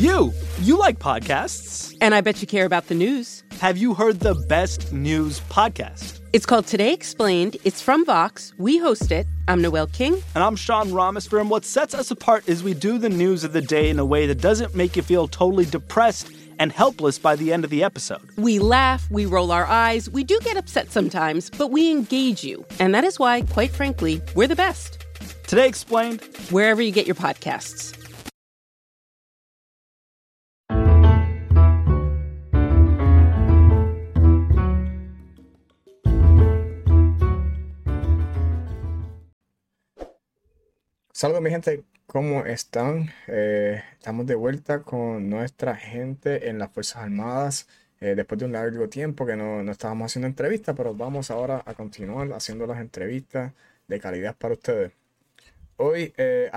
You, you like podcasts. And I bet you care about the news. Have you heard the best news podcast? It's called Today Explained. It's from Vox. We host it. I'm Noel King. And I'm Sean Ramisfer. And what sets us apart is we do the news of the day in a way that doesn't make you feel totally depressed and helpless by the end of the episode. We laugh, we roll our eyes, we do get upset sometimes, but we engage you. And that is why, quite frankly, we're the best. Today Explained, wherever you get your podcasts. Saludos mi gente, ¿cómo están? Eh, estamos de vuelta con nuestra gente en las Fuerzas Armadas eh, después de un largo tiempo que no, no, estábamos haciendo entrevistas, pero vamos ahora a continuar haciendo las entrevistas de calidad para ustedes. Hoy, eh,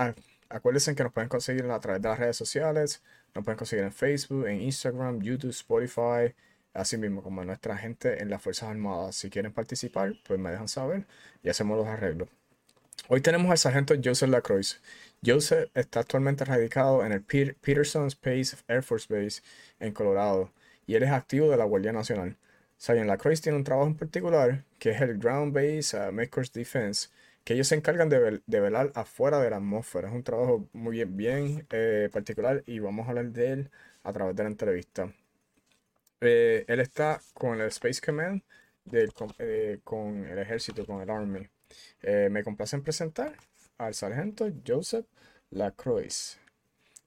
acuérdense que nos pueden conseguir a través de las redes sociales, nos pueden conseguir en Facebook, en Instagram, YouTube, Spotify, así mismo como nuestra gente en las Fuerzas Armadas. Si quieren participar, pues me dejan saber y hacemos los arreglos. Hoy tenemos al sargento Joseph Lacroix. Joseph está actualmente radicado en el Peterson Space Air Force Base en Colorado y él es activo de la Guardia Nacional. Sargent Lacroix tiene un trabajo en particular que es el Ground Base uh, Makers Defense, que ellos se encargan de, velar afuera de la atmósfera. Es un trabajo muy bien, eh, particular y vamos a hablar de él a través de la entrevista. Eh, él está con el Space Command, eh, con el ejército, con el Army. Eh, me complace en presentar al sargento Joseph Lacroix.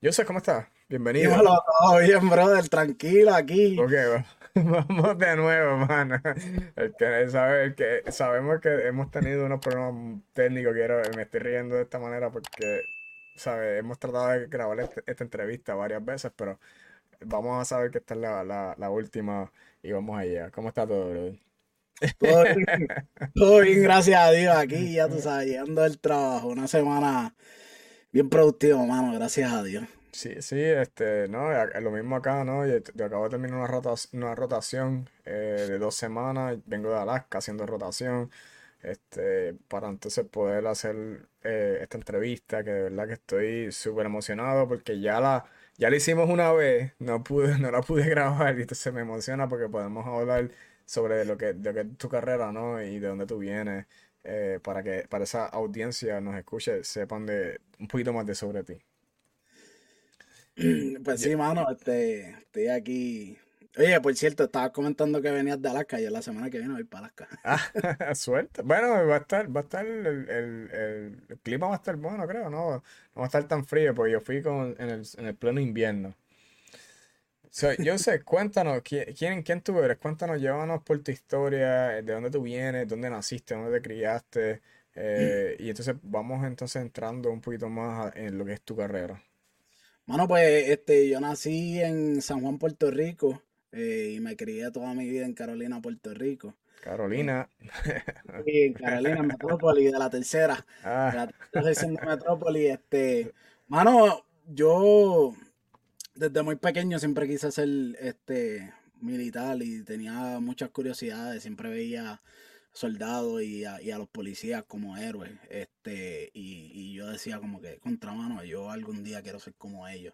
Joseph, ¿cómo estás? Bienvenido. Hola, todo bien, brother, tranquilo aquí. Ok, vamos de nuevo, mano. El que sabe, que sabemos que hemos tenido unos problemas técnicos, quiero, me estoy riendo de esta manera porque, ¿sabes? Hemos tratado de grabar este, esta entrevista varias veces, pero vamos a saber que esta es la, la, la última y vamos allá. ¿Cómo está todo, brother? Todo bien, gracias a Dios. Aquí ya tú sabes, llegando del trabajo, una semana bien productiva, mano, gracias a Dios. Sí, sí, este, no, lo mismo acá, ¿no? Yo, acabo de terminar una, rotación, una rotación eh, de dos semanas, vengo de Alaska haciendo rotación, este, para entonces poder hacer eh, esta entrevista, que de verdad que estoy súper emocionado porque ya la, ya la hicimos una vez, no pude, no la pude grabar y entonces me emociona porque podemos hablar sobre lo que, de es tu carrera, ¿no? Y de dónde tú vienes, eh, para que para esa audiencia nos escuche, sepan de un poquito más de sobre ti. Pues sí, mano, este, estoy aquí. Oye, por cierto, estabas comentando que venías de Alaska y la semana que viene voy para Alaska. Ah, suerte. Bueno, va a estar, va a estar el, el, el, clima va a estar bueno, creo, ¿no? No va a estar tan frío, porque yo fui con, en, el, en el pleno invierno. So, yo sé, cuéntanos, ¿quién, ¿quién tú eres? Cuéntanos, llévanos por tu historia, de dónde tú vienes, dónde naciste, dónde te criaste. Eh, y entonces vamos entonces entrando un poquito más en lo que es tu carrera. Bueno, pues este, yo nací en San Juan, Puerto Rico, eh, y me crié toda mi vida en Carolina, Puerto Rico. Carolina. Sí, en Carolina, Metrópoli, de la tercera. Ah. De la tercera. Este, mano, yo desde muy pequeño siempre quise ser este militar y tenía muchas curiosidades, siempre veía soldados y a, los policías como héroes, este, y, yo decía como que contramano, yo algún día quiero ser como ellos,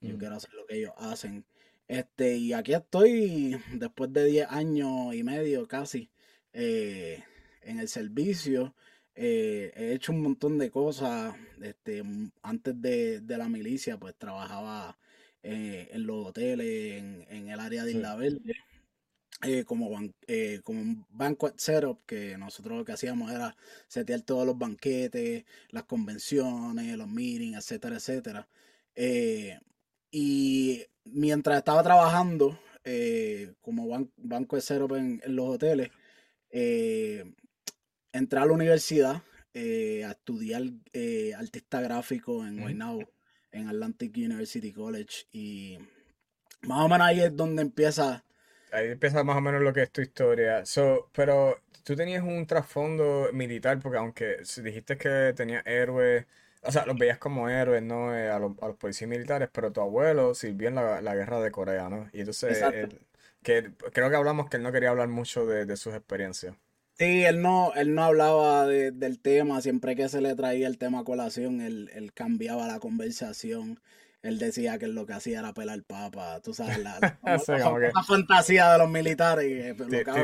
yo mm. quiero hacer lo que ellos hacen, este, y aquí estoy después de 10 años y medio casi eh, en el servicio, eh, he hecho un montón de cosas, este, antes de, de la milicia pues trabajaba eh, en los hoteles, en, el área de Isla Verde, eh, como, eh, como un banquet setup, que nosotros lo que hacíamos era setear todos los banquetes, las convenciones, los meetings, etcétera, etcétera. y mientras estaba trabajando como ban banquet setup en, los hoteles, entré a la universidad a estudiar artista gráfico en Guaynabo en Atlantic University College y más o menos ahí es donde empieza. Ahí empieza más o menos lo que es tu historia. So, pero tú tenías un trasfondo militar, porque aunque dijiste que tenías héroes, o sea, los veías como héroes, ¿no? Eh, a, los, policías militares, pero tu abuelo sirvió en la, guerra de Corea, ¿no? Y entonces, que, creo que hablamos que él no quería hablar mucho de, de sus experiencias. Sí, él no, él no hablaba del tema, siempre que se le traía el tema a colación, él, cambiaba la conversación. él decía que lo que hacía era pelar papa, tú sabes, la, fantasía de los militares.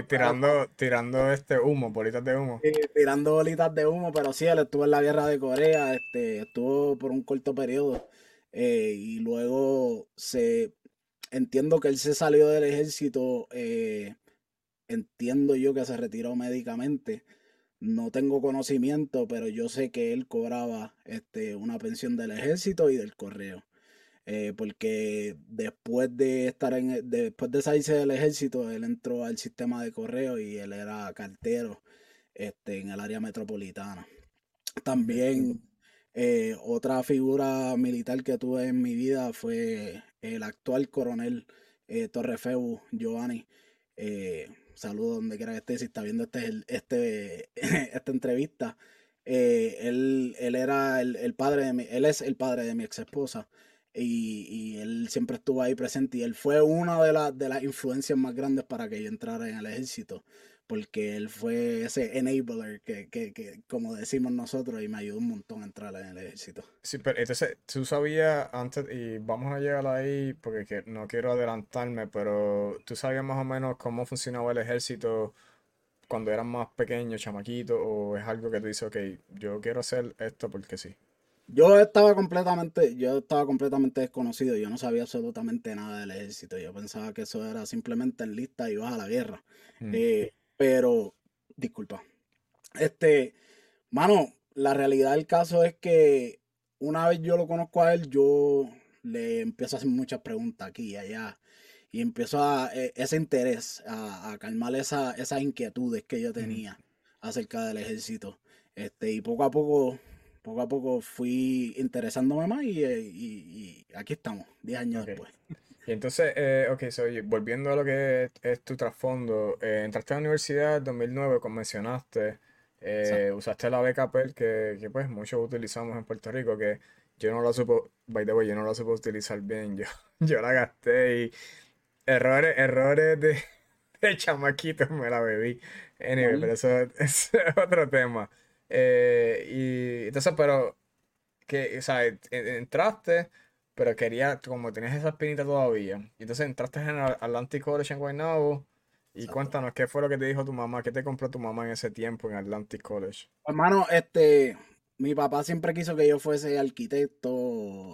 tirando, tirando este humo, bolitas de humo. tirando bolitas de humo, pero sí, él estuvo en la guerra de Corea, este, estuvo por un corto periodo eh, y luego se, entiendo que él se salió del ejército, eh, entiendo yo que se retiró médicamente. No tengo conocimiento, pero yo sé que él cobraba este, una pensión del ejército y del correo. Eh, porque después de estar en después de salirse del ejército él entró al sistema de correo y él era cartero este, en el área metropolitana también eh, otra figura militar que tuve en mi vida fue el actual coronel eh, Torrefeu Giovanni eh, saludo donde quiera que esté si está viendo este, este esta entrevista. Él, él, era el, padre de mi, él es el padre de mi ex esposa y, él siempre estuvo ahí presente y él fue una de, de las influencias más grandes para que yo entrara en el ejército, porque él fue ese enabler que, que, que, como decimos nosotros, y me ayudó un montón a entrar en el ejército. Sí, pero entonces tú sabías antes, y vamos a llegar ahí, porque no quiero adelantarme, pero tú sabías más o menos cómo funcionaba el ejército cuando eras más pequeño, chamaquito, o es algo que tú dices, ok, yo quiero hacer esto porque sí. Yo estaba completamente, yo estaba completamente desconocido, yo no sabía absolutamente nada del ejército, yo pensaba que eso era simplemente en lista y vas a la guerra. Mm. Eh, pero, disculpa. Este, mano, la realidad del caso es que una vez yo lo conozco a él, yo le empiezo a hacer muchas preguntas aquí y allá. Y empiezo a e, ese interés, a, calmar esa, esas inquietudes que yo tenía acerca del ejército. Este, y poco a poco poco a poco fui interesándome más y, eh, aquí estamos, 10 años después. Y entonces, eh, ok, volviendo a lo que es, tu trasfondo, eh, entraste a la universidad en 2009, como mencionaste, eh, usaste la beca PEL que, que, pues muchos utilizamos en Puerto Rico, que yo no la supo, by the way, yo no la supo utilizar bien, yo, yo la gasté y errores, errores de, de chamaquito me la bebí. Anyway, pero eso es otro tema. Eh, y entonces, pero, que, o sea, entraste, pero quería, como tenías esa espinita todavía. Y entonces entraste en el Atlantic College en Guaynabo. Y cuéntanos, ¿qué fue lo que te dijo tu mamá? ¿Qué te compró tu mamá en ese tiempo en Atlantic College? Hermano, este, mi papá siempre quiso que yo fuese arquitecto,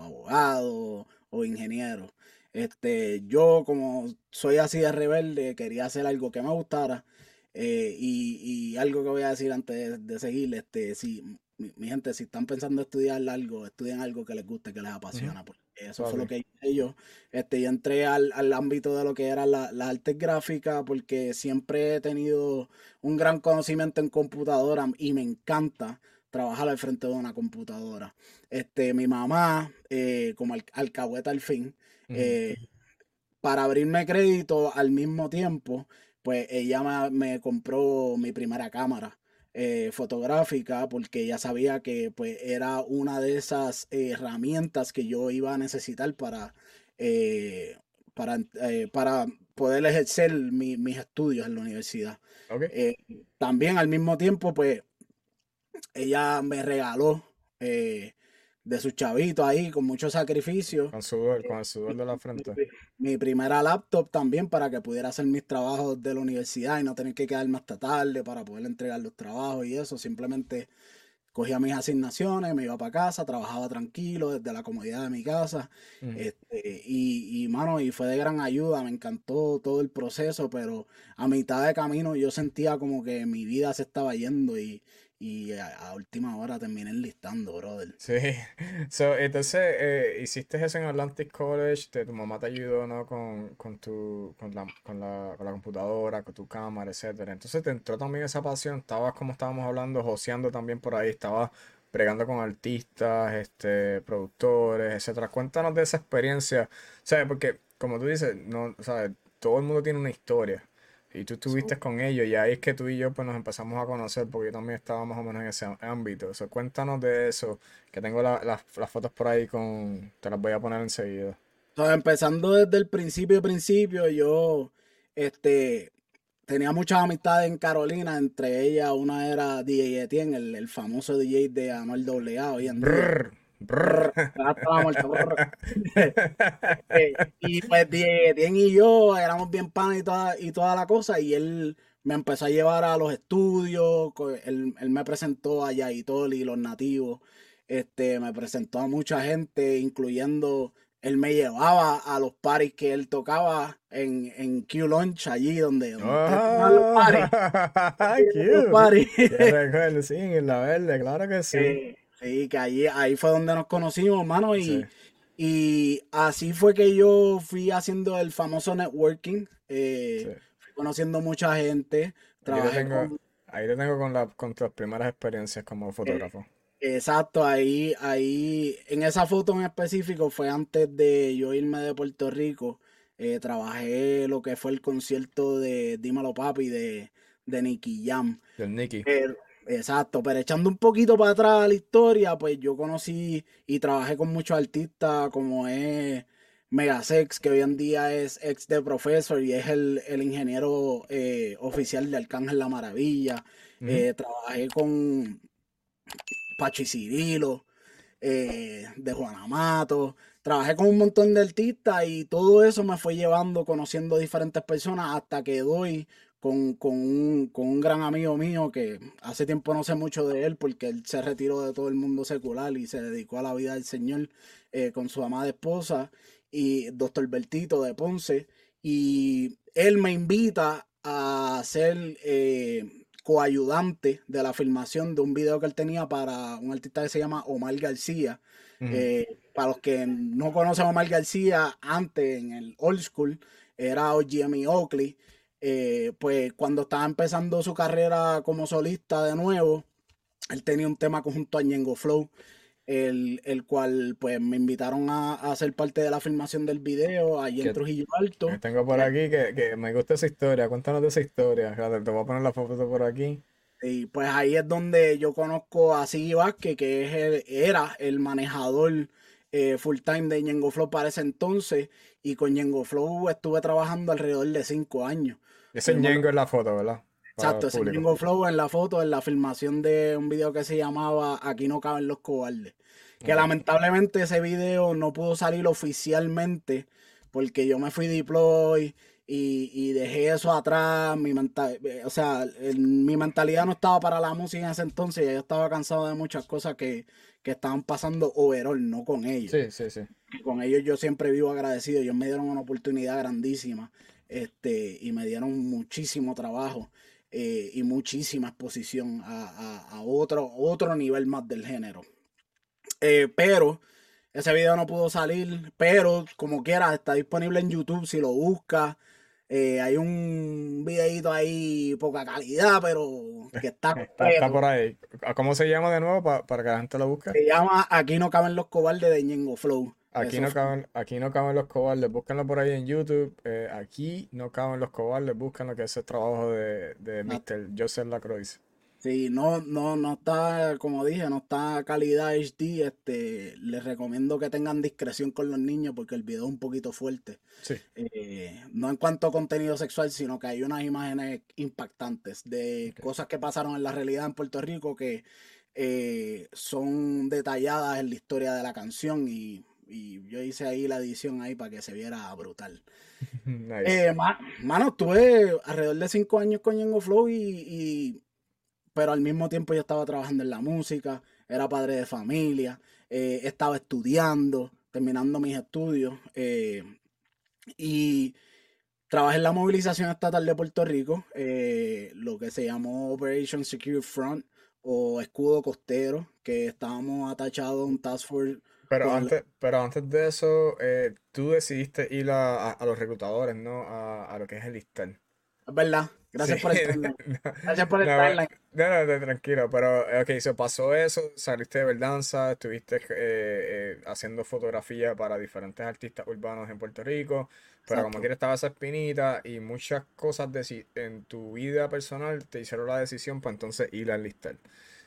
abogado o ingeniero. Este, yo como soy así de rebelde, quería hacer algo que me gustara. Eh, y, algo que voy a decir antes de, seguir, este, si, mi, gente, si están pensando estudiar algo, estudien algo que les guste, que les apasiona, porque eso fue lo que hice yo. Este, yo entré al, ámbito de lo que era la, la arte gráfica, porque siempre he tenido un gran conocimiento en computadora y me encanta trabajar al frente de una computadora. Este, mi mamá, eh, como al, alcahueta al fin, eh, para abrirme crédito al mismo tiempo, pues ella me, compró mi primera cámara eh, fotográfica porque ella sabía que pues era una de esas herramientas que yo iba a necesitar para, eh, para, eh, para poder ejercer mis estudios en la universidad. también al mismo tiempo, pues ella me regaló de sus chavitos ahí con mucho sacrificio. Con sudor, con el sudor de la frente. Mi, primera laptop también para que pudiera hacer mis trabajos de la universidad y no tener que quedarme hasta tarde para poder entregar los trabajos y eso. Simplemente cogía mis asignaciones, me iba para casa, trabajaba tranquilo desde la comodidad de mi casa. este, y, y, mano, y fue de gran ayuda, me encantó todo el proceso, pero a mitad de camino yo sentía como que mi vida se estaba yendo y, y a, última hora terminé enlistando, brother. Sí, entonces eh, hiciste eso en Atlantic College, tu mamá te ayudó ¿no? con, con, tu, con, la, con, la, con la computadora, con tu cámara, etcétera. Entonces te entró también esa pasión, estabas como estábamos hablando, joseando también por ahí, estabas pregando con artistas, este, productores, etcétera. Cuéntanos de esa experiencia, ¿sabes? Porque como tú dices, no, ¿sabes? todo el mundo tiene una historia. Y tú estuviste con ellos y ahí es que tú y yo pues nos empezamos a conocer porque yo también estaba más o menos en ese ámbito. So, cuéntanos de eso, que tengo las fotos por ahí con... Te las voy a poner enseguida. empezando desde el principio, principio, yo este, tenía muchas amistades en Carolina, entre ellas una era DJ Etienne, el, el famoso DJ de Anuel AA hoy en día. Y pues Dien y yo éramos bien pan y toda, y toda la cosa, y él me empezó a llevar a los estudios, él, él me presentó a Yaitoli, los nativos, este, me presentó a mucha gente, incluyendo él me llevaba a los paris que él tocaba en, en Q Launch, allí donde, donde oh, los paris. sí, en la verde, claro que sí. Eh, sí, que allí, ahí fue donde nos conocimos, hermano, y, y así fue que yo fui haciendo el famoso networking, eh, fui conociendo mucha gente. Trabajé ahí te tengo, con, ahí te tengo con, la, con tus primeras experiencias como fotógrafo. Exacto, ahí, ahí, en esa foto en específico fue antes de yo irme de Puerto Rico. Eh, trabajé lo que fue el concierto de Dímelo Papi de, de Nicky Jam. Del Nicky. Exacto, pero echando un poquito para atrás la historia, pues yo conocí y trabajé con muchos artistas como es Megasex, que hoy en día es ex de Professor y es el, ingeniero eh, oficial de Arcángel La Maravilla. Eh, trabajé con Pachi Cirilo, eh, de Juan Mato. Trabajé con un montón de artistas y todo eso me fue llevando, conociendo diferentes personas hasta que doy con, un, gran amigo mío que hace tiempo no sé mucho de él porque él se retiró de todo el mundo secular y se dedicó a la vida del Señor eh, con su amada esposa y doctor Bertito de Ponce. Y él me invita a hacer eh, coayudante de la filmación de un video que él tenía para un artista que se llama Omar García. Eh, para los que no conocen a Omar García, antes en el old school era Jimmy Oakley. Eh, pues cuando estaba empezando su carrera como solista de nuevo, él tenía un tema conjunto a Ñengo Flow el, el cual pues me invitaron a, a, ser parte de la filmación del video allí en Trujillo Alto. Tengo por aquí que, que, me gusta esa historia, cuéntanos de esa historia, te voy a poner la foto por aquí. Y pues ahí es donde yo conozco a Siggy Vázquez, que es el, era el manejador eh, full time de Ñengo Flow para ese entonces, y con Ñengo Flow estuve trabajando alrededor de cinco años. Ese Ñengo es la foto, ¿verdad? Exacto, ese Ñengo Flow en la foto, en la filmación de un video que se llamaba Aquí no caben los cobardes. Que lamentablemente ese video no pudo salir oficialmente porque yo me fui deploy y, y dejé eso atrás. Mi o sea, mi mentalidad no estaba para la música en ese entonces. Ya yo estaba cansado de muchas cosas que, que estaban pasando overall, no con ellos. Sí, sí, sí. con ellos yo siempre vivo agradecido. Ellos me dieron una oportunidad grandísima este, y me dieron muchísimo trabajo. Eh, y muchísima exposición a, a, a, otro, otro nivel más del género. Eh, pero ese video no pudo salir, pero como quieras, está disponible en YouTube si lo buscas. Eh, hay un videito ahí poca calidad, pero que está, está, por ahí. ¿Cómo se llama de nuevo para, que la gente lo busque? Se llama Aquí no caben los cobardes de Ñengo Flow. Aquí no, caben, aquí no caben los cobardes, búsquenlo por ahí en YouTube. Eh, aquí no caben los cobardes, búsquenlo que es el trabajo de, de Mr. Joseph Lacroix. Sí, no, no, no está, como dije, no está calidad HD. Este, les recomiendo que tengan discreción con los niños porque el video es un poquito fuerte. Sí. Eh, no en cuanto a contenido sexual, sino que hay unas imágenes impactantes de cosas que pasaron en la realidad en Puerto Rico que eh, son detalladas en la historia de la canción y, yo hice ahí la edición ahí para que se viera brutal. Eh, mano, estuve alrededor de cinco años con Yengo Flow y pero al mismo tiempo yo estaba trabajando en la música, era padre de familia, eh, estaba estudiando, terminando mis estudios eh, y trabajé en la movilización estatal de Puerto Rico, eh, lo que se llamó Operation Secure Front o Escudo Costero, que estábamos atachados a un task force. Pero antes, pero antes de eso, tú decidiste ir a, los reclutadores, ¿no? A, a, lo que es el ISTEL. Es verdad, Gracias por el Gracias por el timeline. No, no, tranquilo, pero ok, se pasó eso, saliste de Verdanza, estuviste eh, eh, haciendo fotografía para diferentes artistas urbanos en Puerto Rico, pero como quieres estaba esa espinita y muchas cosas de, en tu vida personal te hicieron la decisión para entonces ir al listar.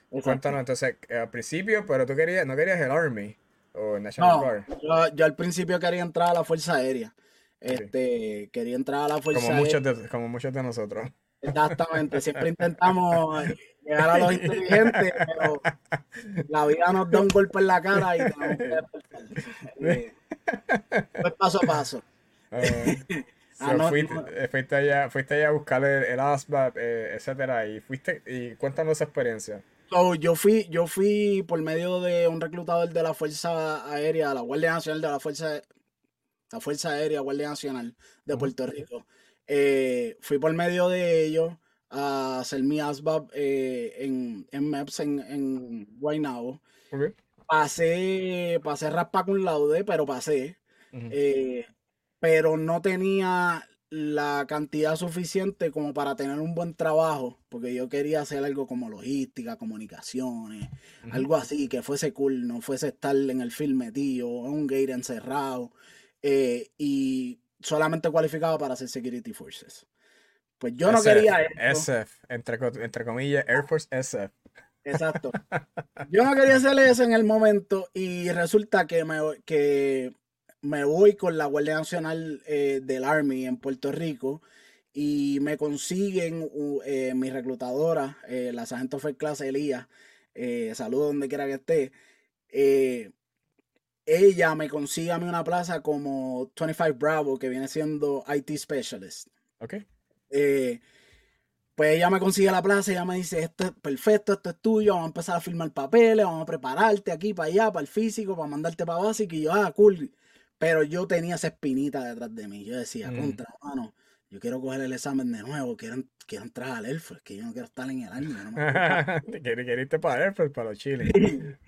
Cuéntanos entonces, al principio, pero tú querías, no querías el Army o el National Guard. Yo, yo al principio quería entrar a la Fuerza Aérea. Este, quería entrar a la Fuerza como muchos de, como muchos de nosotros. Exactamente, siempre intentamos llegar a los inteligentes, pero la vida nos da un golpe en la cara y tenemos que despertar. Eh, pues paso a paso. Ah, so, fuiste, eh, fuiste, allá, fuiste allá a buscar el, el ASVAB, eh, etcétera, y fuiste, y cuéntanos esa experiencia. So, yo fui, yo fui por medio de un reclutador de la Fuerza Aérea, la Guardia Nacional de la Fuerza, la Fuerza Aérea, Guardia Nacional de Puerto Rico. Eh, fui por medio de ellos a hacer mi ASVAB eh, en, en MEPS en, en Guaynabo. Pasé, pasé raspa con laude, pero pasé. Pero no tenía la cantidad suficiente como para tener un buen trabajo, porque yo quería hacer algo como logística, comunicaciones, algo así, que fuese cool, no fuese estar en el film metido, en un gate encerrado, eh, y solamente cualificaba para hacer Security Forces. Pues yo no quería. SF, entre, entre comillas, Air Force SF. Exacto. Yo no quería hacer eso en el momento y resulta que, me, que me voy con la Guardia Nacional eh, del Army en Puerto Rico y me consiguen eh, mi reclutadora, eh, la sargento First Class Elías, saludo donde quiera que esté, ella me consigue a mí una plaza como 25 Bravo, que viene siendo IT Specialist. Ok. pues ella me consigue la plaza ella me dice, esto es perfecto, esto es tuyo, vamos a empezar a firmar papeles, vamos a prepararte aquí para allá, para el físico, para mandarte para básico. Y yo, ah, cool. Pero yo tenía esa espinita detrás de mí. Yo decía, mm. contra, mano, yo quiero coger el examen de nuevo, quiero, quiero entrar al Air que yo no quiero estar en el año. No ¿Quieres irte para Air para los chiles?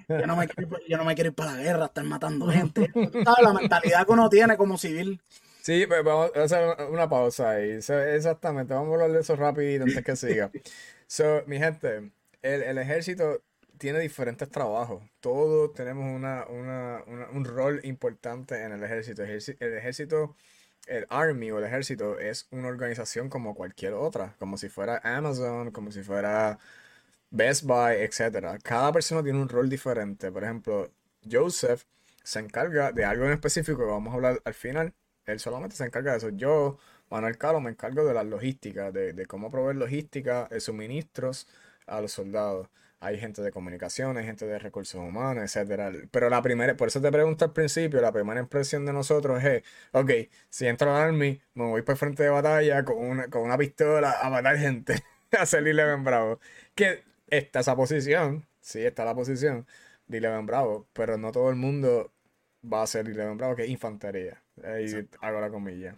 yo, no me quiero, yo no me quiero ir para la guerra, estar matando gente. ¿Sabes? La mentalidad que uno tiene como civil. Sí, pues vamos a hacer una pausa ahí. exactamente, vamos a hablar de eso rápido antes que siga. So, mi gente, el, el ejército tiene diferentes trabajos. Todos tenemos una, una, un rol importante en el ejército. El ejército, el Army o el ejército es una organización como cualquier otra, como si fuera Amazon, como si fuera Best Buy, etc. Cada persona tiene un rol diferente. Por ejemplo, Joseph se encarga de algo en específico que vamos a hablar al final. Él solamente se encarga de eso. Yo, Manuel Calo, me encargo de la logística, de, de cómo proveer logística, de suministros a los soldados hay gente de comunicación, hay gente de recursos humanos, etcétera. Pero la primera, por eso te pregunto al principio, la primera impresión de nosotros es, ok, si entro al Army, me voy por frente de batalla con una, con una pistola a matar gente, a ser Eleven Bravo. Que está esa posición, sí, está la posición de Eleven Bravo, pero no todo el mundo va a ser Eleven Bravo, que es infantería. Ahí hago la comilla.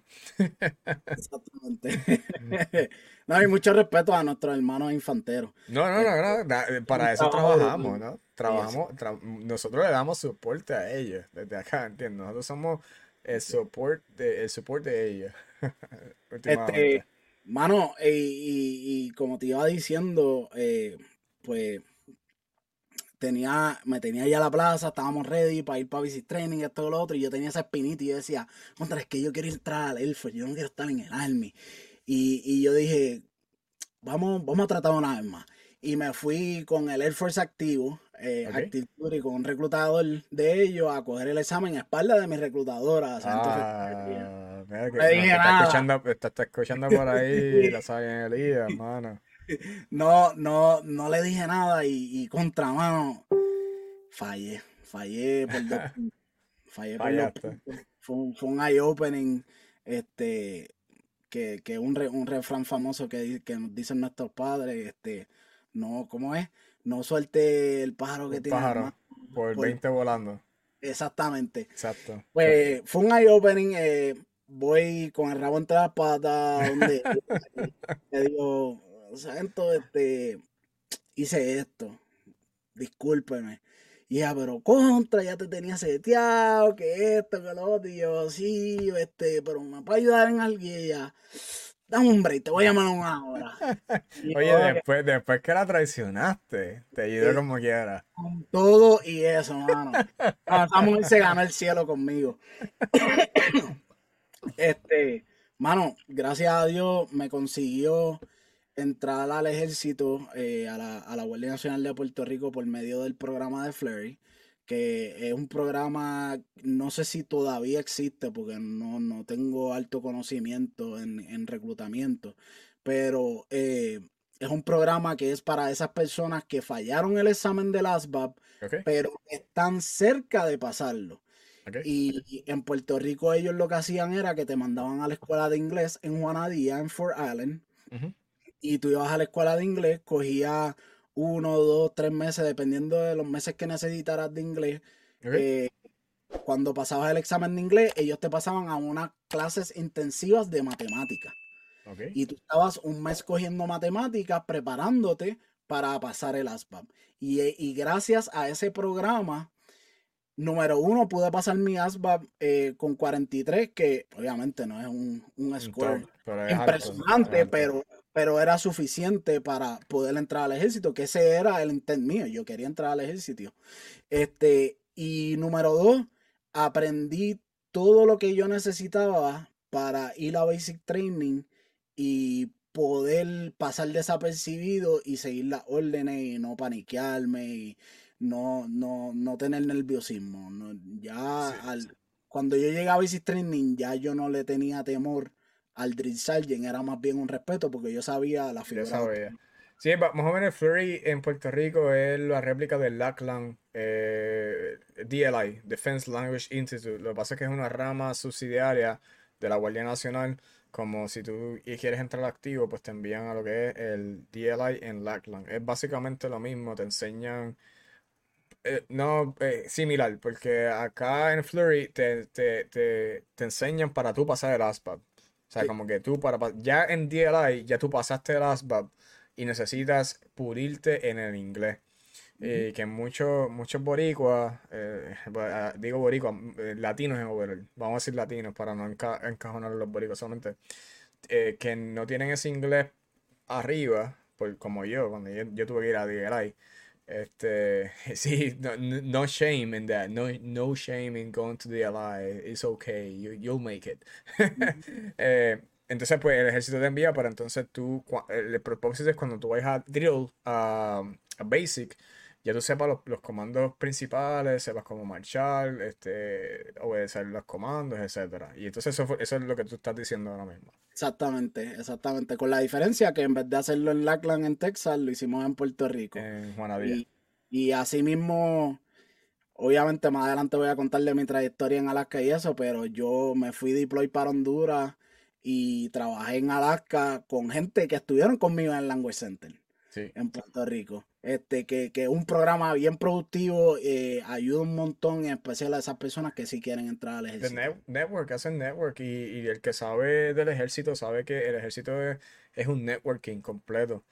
Exactamente. no, hay mucho respeto a nuestros hermanos infanteros. No, no, no, no eh, para eso trabajamos, ¿no? Trabajamos, nosotros le damos soporte a ellos desde acá, ¿entiendes? Nosotros somos el support de, el support de ellos. este, mano, y, y, como te iba diciendo, eh, pues tenía, me tenía ya la plaza, estábamos ready para ir para visit training, esto y lo otro, y yo tenía esa espinita y yo decía, contra, es que yo quiero entrar al Elfo, yo no quiero estar en el Army. Y, y yo dije, vamos, vamos a tratar una vez más. Y me fui con el Air Force activo, eh, y con un reclutador de ellos a coger el examen a espalda de mi reclutadora. Ah, mira que, está, escuchando, está, escuchando por ahí la saga en el día, hermano no, no, no le dije nada y, y contra mano fallé, fallé por dos, fallé por fue, un, fue un eye opening, este, que, que un, un refrán famoso que, que nos dicen nuestros padres, este, no, ¿cómo es? No suelte el pájaro que tiene. Pájaro, por el 20 volando. Exactamente. Exacto. Pues fue un eye opening, eh, voy con el rabo entre las patas, donde le digo, Santo, este, hice esto, discúlpeme. Y ya, pero contra, ya te tenía seteado, que esto, que lo otro, y yo, sí, este, pero me puede ayudar en algo, y dame un break, te voy a llamar una hora. Oye, después, después que la traicionaste, te ayudo como quiera. Con todo y eso, mano. Vamos, se ganó el cielo conmigo. este, mano, gracias a Dios me consiguió entrar al ejército, eh, a, la, a, la, Guardia Nacional de Puerto Rico por medio del programa de Flurry, que es un programa, no sé si todavía existe, porque no, no tengo alto conocimiento en, en reclutamiento, pero eh, es un programa que es para esas personas que fallaron el examen del ASVAB, pero están cerca de pasarlo. Y, en Puerto Rico ellos lo que hacían era que te mandaban a la escuela de inglés en Juanadía, en Fort Allen, y tú ibas a la escuela de inglés, cogías uno, dos, tres meses, dependiendo de los meses que necesitaras de inglés. Eh, cuando pasabas el examen de inglés, ellos te pasaban a unas clases intensivas de matemáticas. Y tú estabas un mes cogiendo matemáticas, preparándote para pasar el ASVAB. Y, y gracias a ese programa, número uno, pude pasar mi ASVAB eh, con 43, que obviamente no es un, un score impresionante, pero, pero era suficiente para poder entrar al ejército, que ese era el intent mío, yo quería entrar al ejército. Este, y número dos, aprendí todo lo que yo necesitaba para ir a Basic Training y poder pasar desapercibido y seguir las órdenes y no paniquearme y no, no, no tener nerviosismo. ya al, cuando yo llegué a Basic Training ya yo no le tenía temor al Sergeant, era más bien un respeto porque yo sabía la figura. Sí, más o menos Flurry en Puerto Rico es la réplica del LACLAN eh, DLI, Defense Language Institute. Lo que pasa es que es una rama subsidiaria de la Guardia Nacional. Como si tú quieres entrar activo, pues te envían a lo que es el DLI en LACLAN. Es básicamente lo mismo, te enseñan. Eh, no, eh, similar, porque acá en Flurry te, te, te, te, enseñan para tú pasar el ASPAD. O sea, como que tú para ya en DLI ya tú pasaste el ASPAD y necesitas pulirte en el inglés. Eh, que muchos muchos boricuas, eh, ah, digo boricuas, eh, latinos en overall, vamos a decir latinos para no encajonar los boricuas solamente, que no tienen ese inglés arriba, pues, como yo, cuando yo, tuve que ir a DLI. Este, sí, no, shame in that, no, no shame in going to DLI, it's okay, you, you'll make it. Entonces, pues el ejército te envía para entonces tú, el propósito es cuando tú vayas a drill, a, basic, ya tú sepas los, comandos principales, sepas cómo marchar, este, obedecer los comandos, etcétera. Y entonces eso, eso es lo que tú estás diciendo ahora mismo. Exactamente, exactamente. Con la diferencia que en vez de hacerlo en Lackland, en Texas, lo hicimos en Puerto Rico. En Juanadía. Y, y así mismo, obviamente más adelante voy a contarle mi trayectoria en Alaska y eso, pero yo me fui deploy para Honduras y trabajé en Alaska con gente que estuvieron conmigo en el Language Center en Puerto Rico. Este, que, es un programa bien productivo, eh, ayuda un montón, en especial a esas personas que sí quieren entrar al ejército. network, hacen network y, el que sabe del ejército sabe que el ejército es, un networking completo.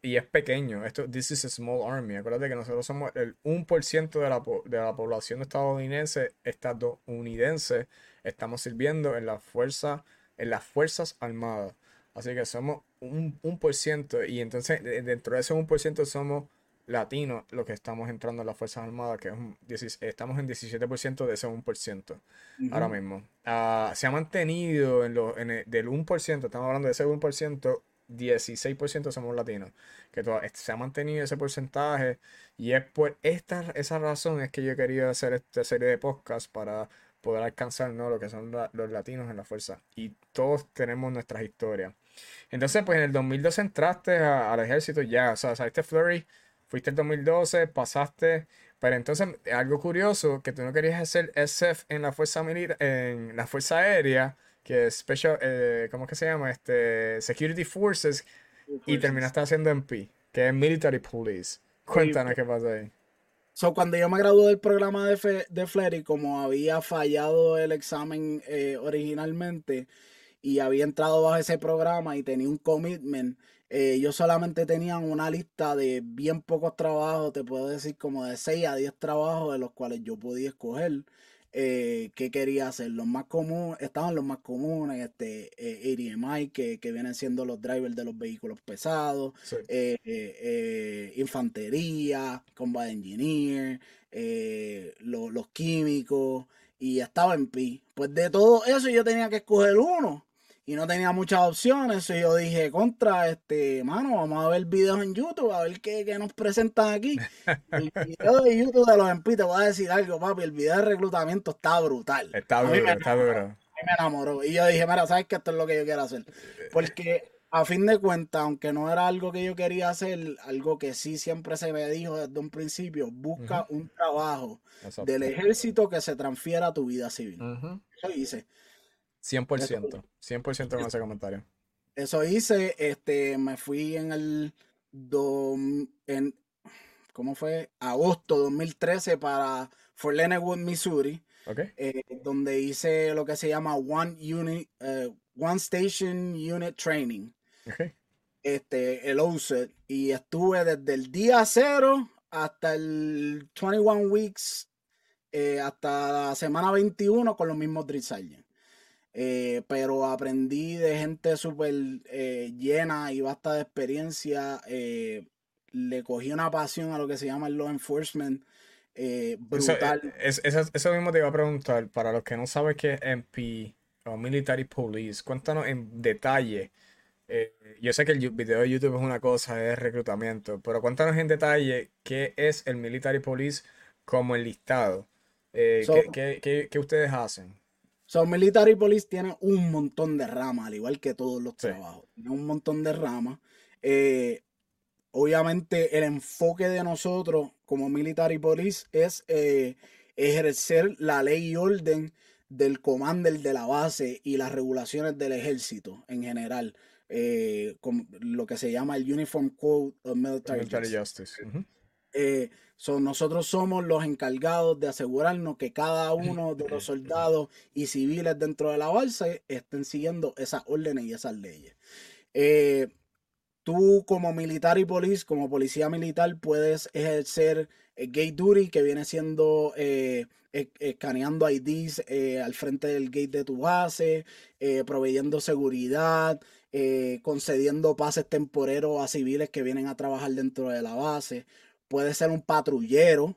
y es pequeño. Esto, this is a small army. Acuérdate que nosotros somos el 1% de la, de la población estadounidense, estadounidense estamos sirviendo en la fuerza, en las Fuerzas Armadas. Así que somos un, por ciento y entonces dentro de ese un por ciento somos latinos los que estamos entrando en las Fuerzas Armadas, que es un, estamos en 17% de ese 1% ahora mismo. Ah, se ha mantenido en lo, en el, del 1%, estamos hablando de ese 1%, 16% somos latinos. Que se ha mantenido ese porcentaje y es por esta, esa razón es que yo querido hacer esta serie de podcasts para poder alcanzar ¿no? lo que son los latinos en la fuerza. Y todos tenemos nuestras historias. Entonces, pues en el 2012 entraste al ejército ya, o sea, saliste Flurry, fuiste el 2012, pasaste, pero entonces algo curioso, que tú no querías hacer SF en la fuerza militar, en la fuerza aérea, que es Special, eh, ¿cómo es que se llama? Este, Security Forces, y terminaste haciendo MP, que es Military Police. Cuéntanos qué pasa ahí. So, cuando yo me gradué del programa de, de Flery, como había fallado el examen eh, originalmente y había entrado bajo ese programa y tenía un commitment, eh, yo solamente tenía una lista de bien pocos trabajos, te puedo decir como de 6 a 10 trabajos de los cuales yo podía escoger eh, qué quería hacer. Los más comunes, estaban los más comunes, este, eh, ADMI, que, que, vienen siendo los drivers de los vehículos pesados, eh, eh, infantería, combat engineer, los químicos, y estaba en Pi. Pues de todo eso yo tenía que escoger uno y no tenía muchas opciones. Y yo dije, contra, este, mano, vamos a ver videos en YouTube, a ver qué, nos presentan aquí. El video de YouTube de los MP, te voy a decir algo, papi, el video de reclutamiento está brutal. Está duro, está duro. me enamoró. Y yo dije, mira, ¿sabes qué? Esto es lo que yo quiero hacer. Porque a fin de cuentas, aunque no era algo que yo quería hacer, algo que sí siempre se me dijo desde un principio, busca un trabajo del ejército que se transfiera a tu vida civil. Eso hice. 100%, 100% con ese comentario. Eso hice, este, me fui en el, en, ¿cómo fue? Agosto 2013 para Fort Leonard Missouri. Eh, donde hice lo que se llama One Unit, eh, One Station Unit Training. Este, el OSET. Y estuve desde el día cero hasta el 21 weeks, eh, hasta la semana 21 con los mismos drill eh, pero aprendí de gente súper eh, llena y basta de experiencia. le cogí una pasión a lo que se llama el law enforcement. brutal. Eso, mismo te iba a preguntar. Para los que no saben qué es MP o Military Police, cuéntanos en detalle eh, yo sé que el video de YouTube es una cosa, es reclutamiento, pero cuéntanos en detalle qué es el Military Police como enlistado. Eh, ¿qué, ustedes hacen? So, Military Police tiene un montón de ramas, al igual que todos los trabajos. Tiene un montón de ramas. Eh, obviamente, el enfoque de nosotros como Military Police es ejercer la ley y orden del commander de la base y las regulaciones del ejército en general eh, lo que se llama el Uniform Code of Military, Justice. Eh, nosotros somos los encargados de asegurarnos que cada uno de los soldados y civiles dentro de la base estén siguiendo esas órdenes y esas leyes. Eh, tú como militar y police, como policía militar, puedes ejercer gate duty, que viene siendo e, escaneando IDs al frente del gate de tu base, proveyendo seguridad, eh, concediendo pases temporeros a civiles que vienen a trabajar dentro de la base. Puede ser un patrullero.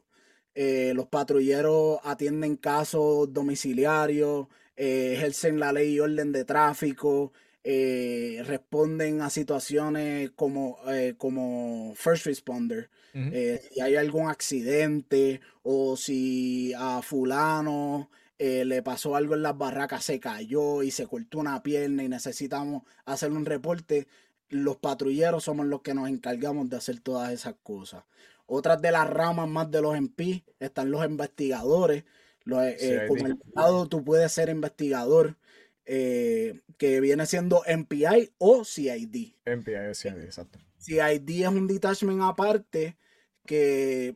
Eh, los patrulleros atienden casos domiciliarios, eh, ejercen la ley y orden de tráfico, responden a situaciones como, como first responder. si hay algún accidente o si a fulano eh, le pasó algo en las barracas, se cayó y se cortó una pierna y necesitamos hacer un reporte, los patrulleros somos los que nos encargamos de hacer todas esas cosas. Otras de las ramas más de los MP están los investigadores. Eh, eh, como el Estado, tú puedes ser investigador, que viene siendo MPI o CID. MPI o CID, exacto. CID es un detachment aparte que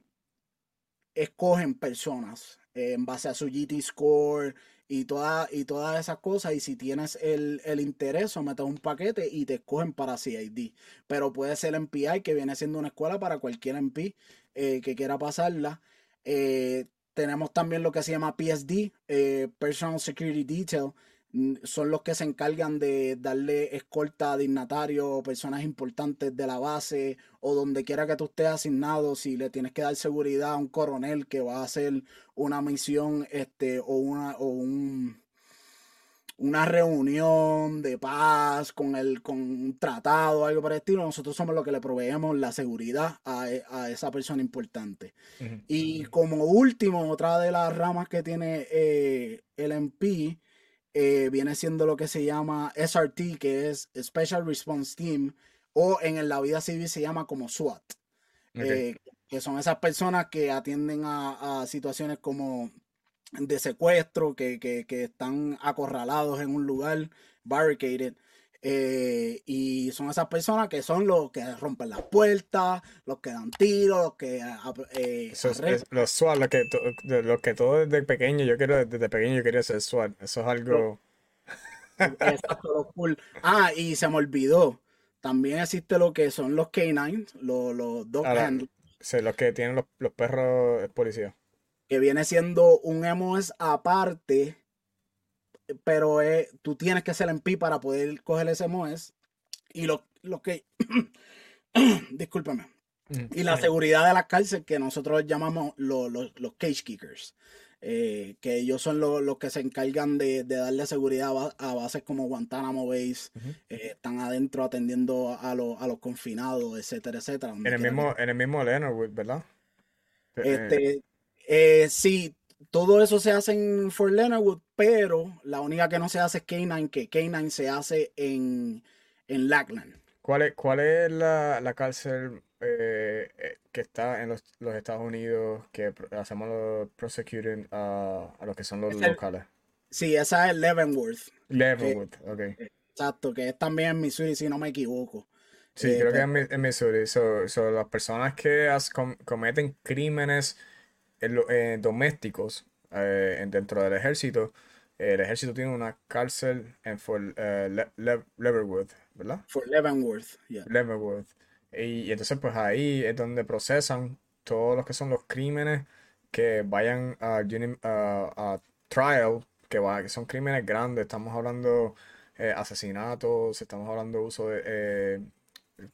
escogen personas en base a su GT score y, toda, y todas esas cosas. Y si tienes el, el interés, sometes un paquete y te escogen para CID. Pero puede ser MPI, que viene siendo una escuela para cualquier MP eh, que quiera pasarla. Eh, tenemos también lo que se llama PSD, eh, Personal Security Detail, son los que se encargan de darle escolta a dignatarios o personas importantes de la base o donde quiera que tú estés asignado, si le tienes que dar seguridad a un coronel que va a hacer una misión este, o, una, o un, una reunión de paz con, el, con un tratado o algo por el estilo, nosotros somos los que le proveemos la seguridad a, e, esa persona importante. Y como último, otra de las ramas que tiene eh, el MP, eh, viene siendo lo que se llama SRT, que es Special Response Team, o en la vida civil se llama como SWAT, eh, que son esas personas que atienden a, situaciones como de secuestro, que, que, están acorralados en un lugar, barricaded. Eh, y son esas personas que son los que rompen las puertas, los que dan tiros, los que... Eh, los SWAT, los que, lo que todo desde pequeño, yo quiero, desde pequeño yo quería ser SWAT. Eso es algo... Exacto, cool. Ah, y se me olvidó. También existe lo que son los K9, los, los dog. Sí, los que tienen los, los perros policías. Que viene siendo un MOS aparte pero eh, tú tienes que ser MP para poder coger ese MOES. Y lo, lo que. discúlpame. Mm, y la seguridad de la cárcel, que nosotros llamamos los, cage kickers. Eh, que ellos son los, que se encargan de, darle seguridad a, bases como Guantánamo Base, eh, están adentro atendiendo a, a, los confinados, etcétera, etcétera. En el, mismo, en el mismo Leonard, ¿verdad? Este, eh, sí, todo eso se hace en Fort Leonard pero la única que no se hace es K9, que K9 se hace en, en Lackland. ¿Cuál es, cuál es la, la cárcel eh, eh, que está en los, los, Estados Unidos que hacemos los prosecuting a, a los que son los locales? Sí, esa es Leavenworth. Leavenworth, ok. Exacto, que es también en Missouri, si no me equivoco. Sí, eh, creo que es en Missouri. Son las personas que cometen crímenes domésticos dentro del ejército, el ejército tiene una cárcel en Fort Leavenworth, ¿verdad? Fort Leavenworth, yeah. Leavenworth. Y, entonces pues ahí es donde procesan todos los que son los crímenes que vayan a, a, trial, que, va, que son crímenes grandes. Estamos hablando eh, asesinatos, estamos hablando de uso de eh,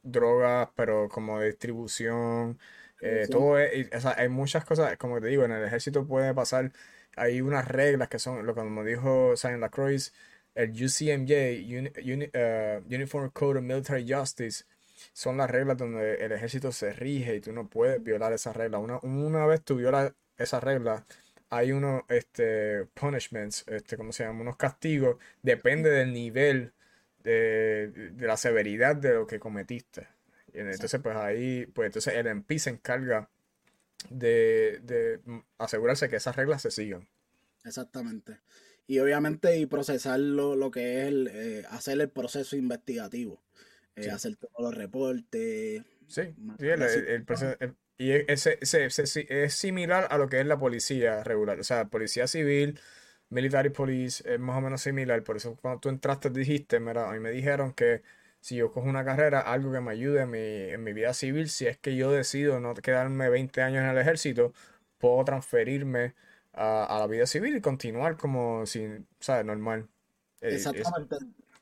drogas, pero como distribución. Eh, todo hay muchas cosas, como te digo, en el ejército puede pasar, hay unas reglas que son, lo como dijo Simon Lacroix, el UCMJ, Uniform Code of Military Justice, son las reglas donde el ejército se rige y tú no puedes violar esas reglas. Una, una vez tú violas esas reglas, hay unos este, punishments, este, ¿cómo se llama? Unos castigos, depende del nivel de, la severidad de lo que cometiste. Y entonces, pues ahí, pues entonces el MP se encarga de, asegurarse que esas reglas se sigan. Exactamente. Y obviamente y procesar lo, que es el, eh, hacer el proceso investigativo. Eh, hacer todos los reportes. Sí, el, proceso, y es, similar a lo que es la policía regular. O sea, policía civil, military police, es más o menos similar. Por eso cuando tú entraste dijiste, mira, a mí me dijeron que si yo cojo una carrera, algo que me ayude en mi, en mi vida civil, si es que yo decido no quedarme 20 años en el ejército, puedo transferirme a, la vida civil y continuar como sin, ¿sabes? Normal. Eh, Exactamente.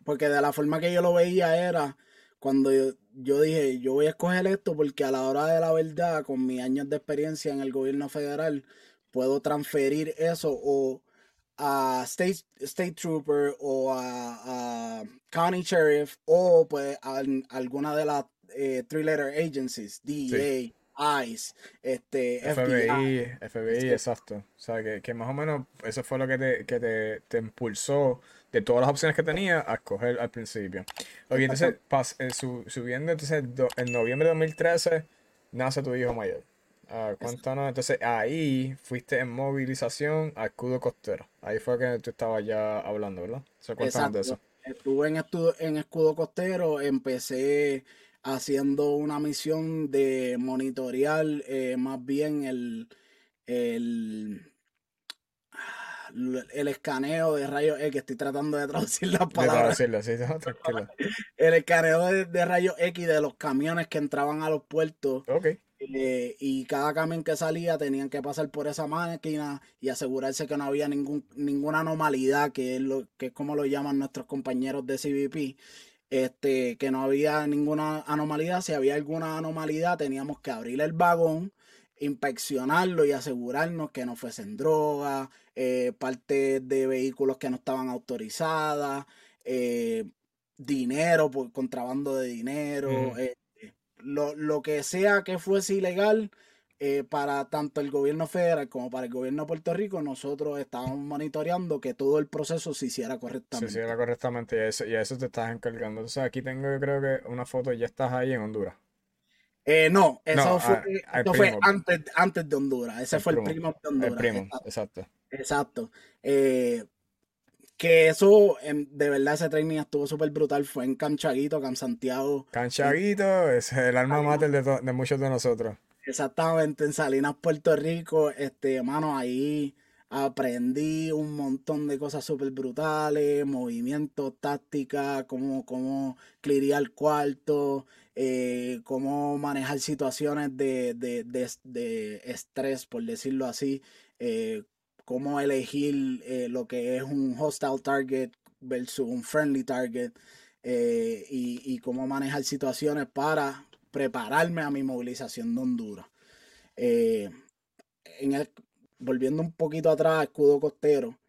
Porque de la forma que yo lo veía era cuando yo, dije, yo voy a escoger esto porque a la hora de la verdad, con mis años de experiencia en el gobierno federal, puedo transferir eso o a State, State Trooper o a, County Sheriff o pues a, alguna de las eh, three letter agencies, DEA, ICE, este, FBI. FBI, exacto. O sea, que, más o menos eso fue lo que te, que te, te impulsó de todas las opciones que tenía a escoger al principio. Ok, entonces, eh, subiendo, entonces, en noviembre de 2013 nace tu hijo mayor. Uh, cuéntanos, entonces ahí fuiste en movilización a escudo costero. Ahí fue que tú estabas ya hablando, ¿verdad? cuéntanos de eso. Estuve en, en escudo costero, empecé haciendo una misión de monitorear eh, más bien el, el el escaneo de rayos X, estoy tratando de traducir las palabras. sí, el escaneo de, rayos X de los camiones que entraban a los puertos. Eh, y cada camión que salía tenían que pasar por esa máquina y asegurarse que no había ningún, ninguna anomalidad, que es, lo, que es como lo llaman nuestros compañeros de CBP. Este, que no había ninguna anomalía. Si había alguna anomalía, teníamos que abrir el vagón, inspeccionarlo y asegurarnos que no fuesen drogas, eh, parte de vehículos que no estaban autorizadas, eh, dinero por contrabando de dinero, lo, que sea que fuese ilegal. para tanto el gobierno federal como para el gobierno de Puerto Rico, nosotros estábamos monitoreando que todo el proceso se hiciera correctamente. Se hiciera correctamente y a eso, y eso te estás encargando. Entonces aquí tengo yo creo que una foto, ya estás ahí en Honduras. Eh, no, eso fue, antes, antes, de Honduras. Ese fue el primo de Honduras. El primo, exacto. Exacto. Eh, que eso, de verdad, ese training estuvo súper brutal. Fue en Canchaguito, Can Santiago. Canchaguito es el alma mater de, de, muchos de nosotros. Exactamente, en Salinas, Puerto Rico. Este, mano, ahí aprendí un montón de cosas súper brutales, movimientos, tácticas, cómo, cómo el cuarto, eh, cómo manejar situaciones de, de, estrés, por decirlo así, eh, cómo elegir eh, lo que es un hostile target versus un friendly target y, y, cómo manejar situaciones para prepararme a mi movilización de Honduras. en el, volviendo un poquito atrás, escudo costero,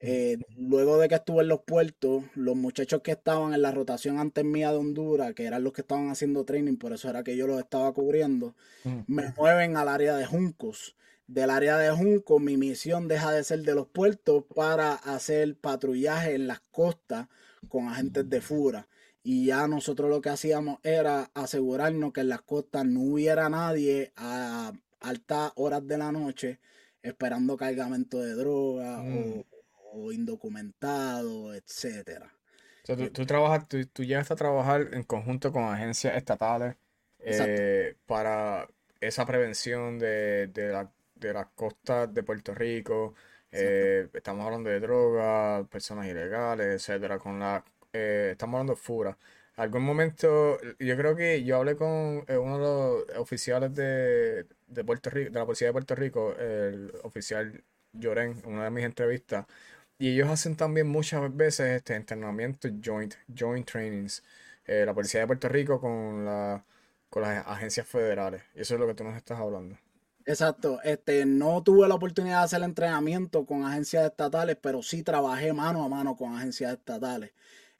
eh, luego de que estuve en los puertos, los muchachos que estaban en la rotación antes mía de Honduras, que eran los que estaban haciendo training, por eso era que yo los estaba cubriendo, me mueven al área de Juncos. Del área de Juncos, mi misión deja de ser de los puertos para hacer patrullaje en las costas con agentes de FURA. y ya nosotros lo que hacíamos era asegurarnos que en las costas no hubiera nadie a altas horas de la noche esperando cargamento de droga o, mm. indocumentado, etcétera. O sea, tú, trabajas, tú, tú, llegas a trabajar en conjunto con agencias estatales eh, para esa prevención de, de, la, de las costas de Puerto Rico. Eh, estamos hablando de drogas, personas ilegales, etcétera, con la eh, estamos hablando de FURA. Algún momento, yo creo que yo hablé con uno de los oficiales de, de Puerto Rico, de la policía de Puerto Rico, el oficial Lloren, en una de mis entrevistas, y ellos hacen también muchas veces este entrenamiento joint, joint trainings, la policía de Puerto Rico con la con las agencias federales. Y eso es lo que tú nos estás hablando. Exacto, este, no tuve la oportunidad de hacer entrenamiento con agencias estatales, pero sí trabajé mano a mano con agencias estatales.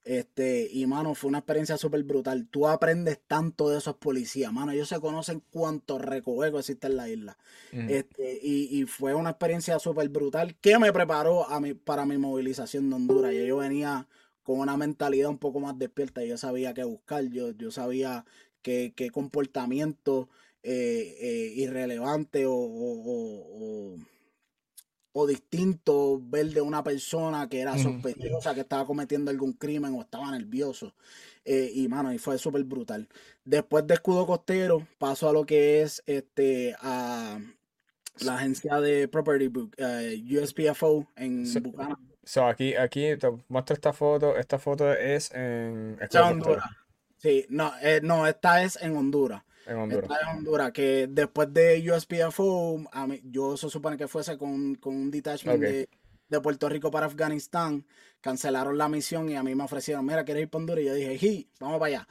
Este, y mano, fue una experiencia súper brutal. Tú aprendes tanto de esos policías, mano. Ellos se conocen cuántos recovecos existen en la isla. Este, y, y, fue una experiencia súper brutal que me preparó a mi, para mi movilización de Honduras. Y yo venía con una mentalidad un poco más despierta. Yo sabía qué buscar, yo, yo sabía qué, comportamiento eh, eh, irrelevante o, o, distinto ver de una persona que era sospechosa, que estaba cometiendo algún crimen o estaba nervioso. Eh, y mano, y fue súper brutal. Después de Escudo Costero, paso a lo que es este a la agencia de Property Book, USPFO en Buchanan. So aquí, aquí te muestro esta foto. Esta foto es en Honduras. Sí, no, no, esta es en Honduras. En Honduras. En Honduras, que después de USPFO, a mí, yo se supone que fuese con, con un detachment de, de, Puerto Rico para Afganistán, cancelaron la misión y a mí me ofrecieron, mira, ¿quieres ir para Honduras? Y yo dije, sí, vamos para allá.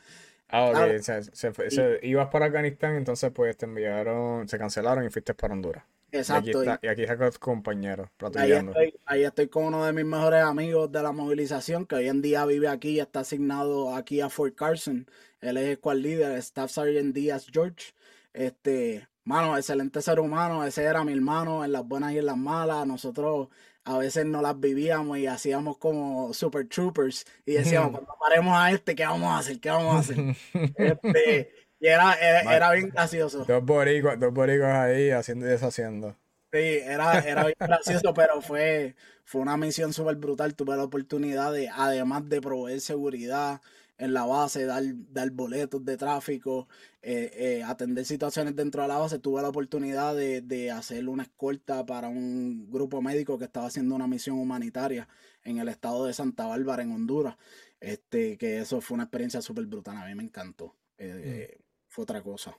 Ah, ok, se, ibas para Afganistán, entonces pues te enviaron, se cancelaron y fuiste para Honduras. Exacto. Y aquí, está, con compañeros, ahí estoy, ahí estoy con uno de mis mejores amigos de la movilización, que hoy en día vive aquí y está asignado aquí a Fort Carson. Él es squad leader, Staff Sergeant Díaz George. Este, mano, excelente ser humano. Ese era mi hermano en las buenas y en las malas. Nosotros a veces no las vivíamos y hacíamos como super troopers y decíamos, cuando paremos a este, ¿qué vamos a hacer? ¿Qué vamos a hacer? este, y era, era, bien gracioso. Dos boricuas, dos ahí haciendo y deshaciendo. Sí, era, era bien gracioso, pero fue, fue una misión súper brutal. Tuve la oportunidad de, además de proveer seguridad en la base, dar, dar boletos de tráfico, eh, eh, atender situaciones dentro de la base, tuve la oportunidad de, de hacer una escolta para un grupo médico que estaba haciendo una misión humanitaria en el estado de Santa Bárbara, en Honduras. Este, que eso fue una experiencia súper brutal, a mí me encantó. Eh, mm fue otra cosa.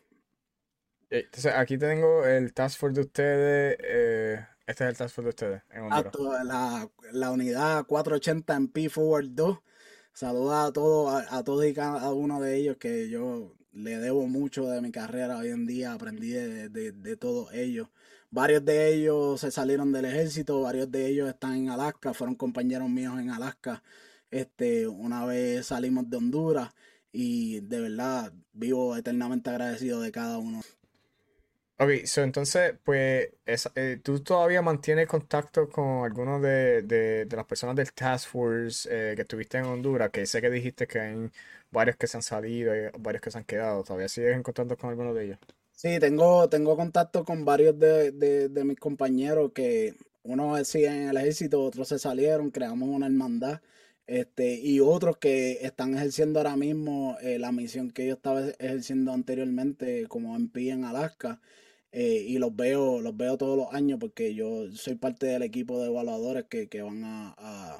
Eh, entonces, aquí tengo el task force de ustedes. Eh, este es el task force de ustedes en la, la, unidad 480 en P Forward 2. Saluda a todos, a, todos y cada uno de ellos que yo le debo mucho de mi carrera hoy en día. Aprendí de, de, de todos ellos. Varios de ellos se salieron del ejército, varios de ellos están en Alaska, fueron compañeros míos en Alaska. Este, una vez salimos de Honduras y de verdad vivo eternamente agradecido de cada uno. Ok, so entonces, pues, eh, ¿tú todavía mantienes contacto con algunos de, las personas del Task Force eh, que estuviste en Honduras? Que sé que dijiste que hay varios que se han salido, y varios que se han quedado. ¿Todavía sigues en contacto con algunos de ellos? Sí, tengo, tengo contacto con varios de, de mis compañeros que unos siguen en el ejército, otros se salieron, creamos una hermandad este, y otros que están ejerciendo ahora mismo eh, la misión que yo estaba ejerciendo anteriormente como MP en Alaska. Eh, y los veo, los veo todos los años porque yo soy parte del equipo de evaluadores que, van a,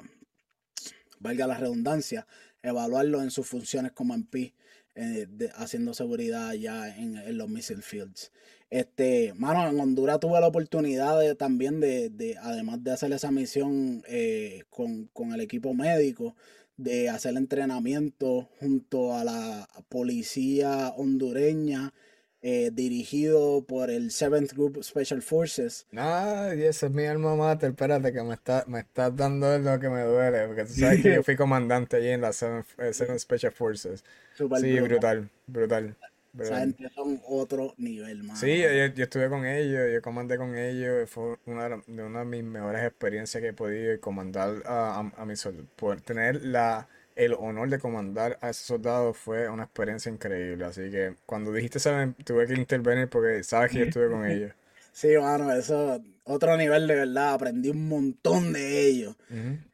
valga la redundancia, evaluarlos en sus funciones como MP, eh, haciendo seguridad ya en, en los missile fields. Este, mano, en Honduras tuve la oportunidad de, también de, de, además de hacer esa misión eh, con, el equipo médico, de hacer entrenamiento junto a la policía hondureña, eh, dirigido por el 7th Group Special Forces. Ay, ese es mi alma mater, espérate que me está, me estás dando lo que me duele, porque tú sabes que yo fui comandante allí en la 7th, Special Forces. sí, brutal, brutal. Esa gente son otro nivel, más. Sí, yo, estuve con ellos, yo comandé con ellos, fue una de, una de mis mejores experiencias que he podido comandar a, a, mis soldados, poder tener la el honor de comandar a esos soldados fue una experiencia increíble. Así que cuando dijiste eso, tuve que intervenir porque sabes que yo estuve con ellos. Sí, mano, eso, otro nivel de verdad, aprendí un montón de ellos.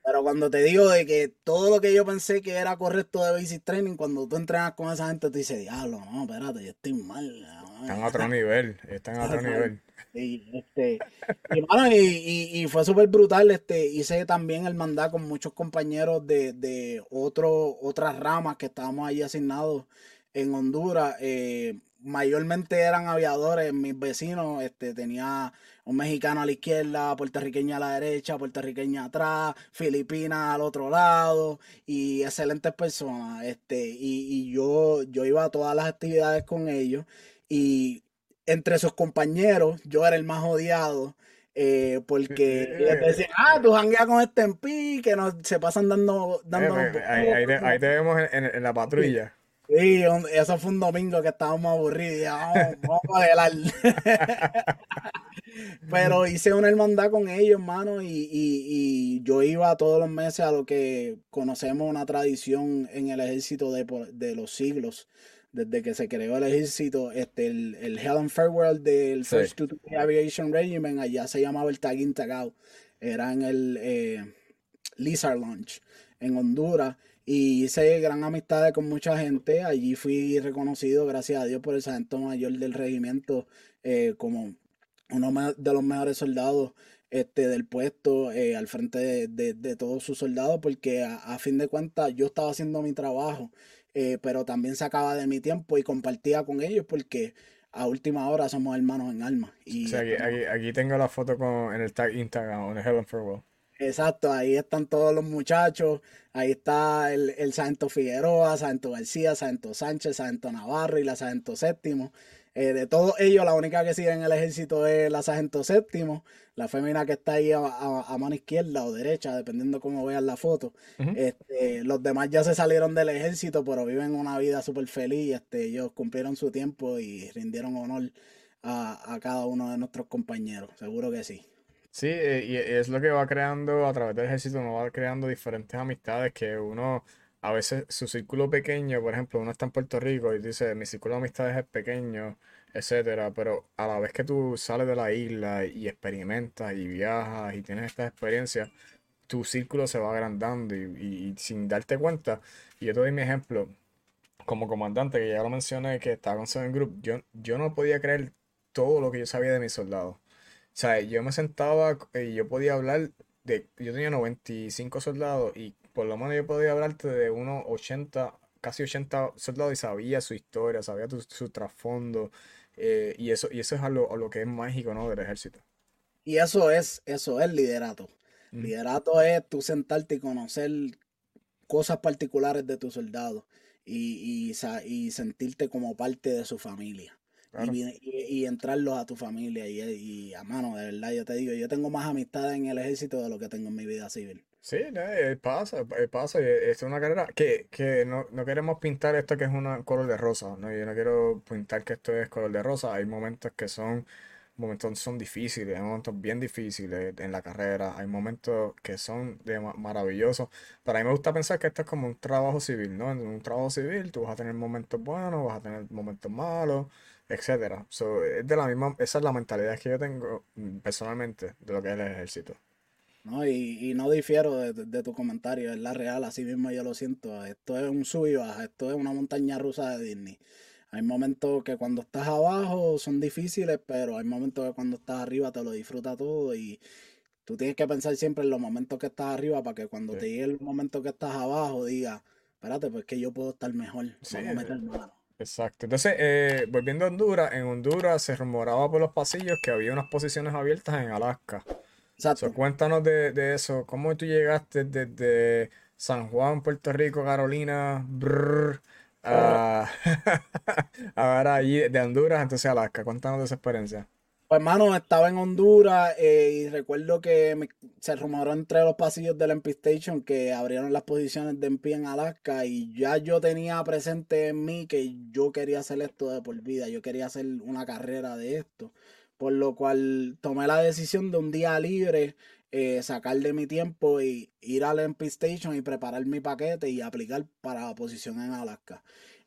Pero cuando te digo de que todo lo que yo pensé que era correcto de basic training, cuando tú entrenas con esa gente, tú dices, diablo, no, espérate, yo estoy mal. Están a otro nivel, están a otro nivel. Y, este, y, y, fue súper brutal. Este, hice también el mandar con muchos compañeros de, de otro, otras ramas que estábamos ahí asignados en Honduras. Eh, mayormente eran aviadores, mis vecinos, este, tenía un mexicano a la izquierda, puertorriqueña a la derecha, puertorriqueña atrás, Filipinas al otro lado, y excelentes personas, este, y, y yo, yo iba a todas las actividades con ellos, y entre sus compañeros, yo era el más odiado, eh, porque les decían, ah, tú jangueas con este MP, que nos, se pasan dando... dando ahí, ahí, te, vemos en la patrulla. Sí, eso fue un domingo que estábamos aburridos. Y, vamos, a bailar. Pero hice una hermandad con ellos, hermano, y, y, yo iba todos los meses a lo que conocemos una tradición en el ejército de, de los siglos, desde que se creó el ejército, este, el, el Helen Farewell del First Aviation Regiment, allá se llamaba el Tagging Tagau, era en el eh, Lizard Launch en Honduras y hice gran amistades con mucha gente. Allí fui reconocido, gracias a Dios, por el sargento mayor del regimiento eh, como uno de los mejores soldados este, del puesto eh, al frente de, todos sus soldados, porque a, fin de cuentas yo estaba haciendo mi trabajo, eh, pero también sacaba de mi tiempo y compartía con ellos porque a última hora somos hermanos en alma. Y, aquí, tengo la foto con, en el tag Instagram, en Helen Farewell. Exacto, ahí están todos los muchachos, ahí está el, el Santo Figueroa, Santo García, Santo Sánchez, Santo Navarro y la Santo Séptimo. Eh, de todos ellos, la única que sigue en el ejército es la Sargento Séptimo, la fémina que está ahí a, mano izquierda o derecha, dependiendo cómo vean la foto. este, los demás ya se salieron del ejército, pero viven una vida súper feliz. Este, ellos cumplieron su tiempo y rindieron honor a, a cada uno de nuestros compañeros, seguro que sí. Sí, eh, y es lo que va creando a través del ejército, uno va creando diferentes amistades que uno, a veces su círculo pequeño, por ejemplo, uno está en Puerto Rico y dice, mi círculo de amistades es pequeño, etcétera, pero a la vez que tú sales de la isla y experimentas y viajas y tienes estas experiencias, tu círculo se va agrandando y, sin darte cuenta, y yo te doy mi ejemplo, como comandante, que ya lo mencioné, que estaba con Seven Group, yo, yo no podía creer todo lo que yo sabía de mis soldados. O sea, yo me sentaba y yo podía hablar de. Yo tenía 95 soldados y por lo menos yo podía hablarte de unos 80, casi 80 soldados y sabía su historia, sabía su trasfondo. Eh, y, eso, y eso es a lo, que es mágico, ¿no? Del ejército. Y eso es, eso es liderato. Liderato es tú sentarte y conocer cosas particulares de tu soldado y, y sentirte como parte de su familia. Y, entrarlos a tu familia. Y, a mano, de verdad, yo te digo, yo tengo más amistad en el ejército de lo que tengo en mi vida civil. Sí, eh, pasa, eh, pasa. Es una carrera que, que no, queremos pintar esto que es un color de rosa. ¿no? Yo no quiero pintar que esto es color de rosa. Hay momentos que son momentos son difíciles, hay momentos bien difíciles en la carrera, hay momentos que son de maravillosos. Pero a mí me gusta pensar que esto es como un trabajo civil, ¿no? En un trabajo civil tú vas a tener momentos buenos, vas a tener momentos malos, etcétera. es de la misma, esa es la mentalidad que yo tengo mm, personalmente de lo que es el ejército. No, y, no difiero de, tu comentario, es la real, así mismo yo lo siento. Esto es un sub y baja, esto es una montaña rusa de Disney. Hay momentos que cuando estás abajo son difíciles, pero hay momentos que cuando estás arriba te lo disfruta todo y tú tienes que pensar siempre en los momentos que estás arriba para que cuando te llegue el momento que estás abajo digas, espérate, pues que yo puedo estar mejor. Vamos a meter mano. Exacto. Entonces, eh, volviendo a Honduras, en Honduras se rumoraba por los pasillos que había unas posiciones abiertas en Alaska. Exacto. cuéntanos de, eso. ¿Cómo tú llegaste desde San Juan, Puerto Rico, Carolina, a, ahora allí de Honduras, entonces Alaska? Cuéntanos de esa experiencia. Pues hermano, estaba en Honduras eh, y recuerdo que se rumoró entre los pasillos del MP Station que abrieron las posiciones de MP en Alaska y ya yo tenía presente en mí que yo quería hacer esto de por vida, yo quería hacer una carrera de esto, por lo cual tomé la decisión de un día libre eh, sacar de mi tiempo y ir al MP Station y preparar mi paquete y aplicar para la posición en Alaska.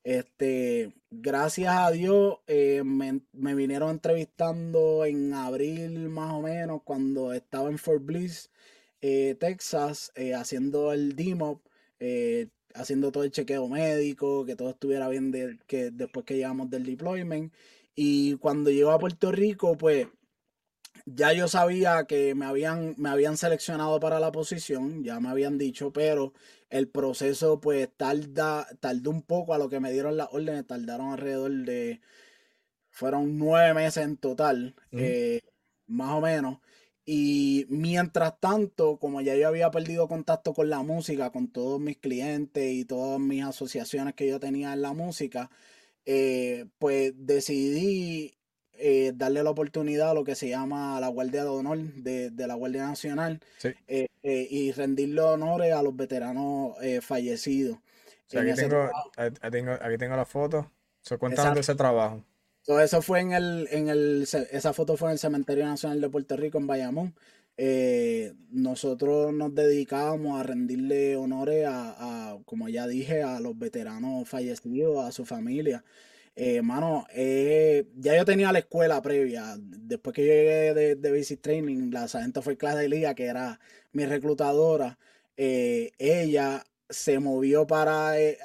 Este, gracias a Dios, eh, me, vinieron entrevistando en abril más o menos, cuando estaba en Fort Bliss, eh, Texas, haciendo el DMOP, haciendo todo el chequeo médico, que todo estuviera bien que después que llegamos del deployment. Y cuando llego a Puerto Rico, pues ya yo sabía que me habían, me habían seleccionado para la posición, ya me habían dicho, pero el proceso pues tarda, tardó un poco a lo que me dieron las órdenes, tardaron alrededor de, fueron nueve meses en total, eh, más o menos. Y mientras tanto, como ya yo había perdido contacto con la música, con todos mis clientes y todas mis asociaciones que yo tenía en la música, eh, pues decidí eh, darle la oportunidad a lo que se llama la Guardia de Honor de, la Guardia Nacional eh, y rendirle honores a los veteranos fallecidos. aquí, tengo, aquí, tengo, la foto. So, cuéntanos de ese trabajo. eso fue en el, en el, esa foto fue en el Cementerio Nacional de Puerto Rico, en Bayamón. nosotros nos dedicábamos a rendirle honores a, como ya dije, a los veteranos fallecidos, a su familia. Eh, mano, eh, ya yo tenía la escuela previa. Después que llegué de, de Basic Training, la sargento fue clase de liga, que era mi reclutadora. Eh, ella se movió para eh,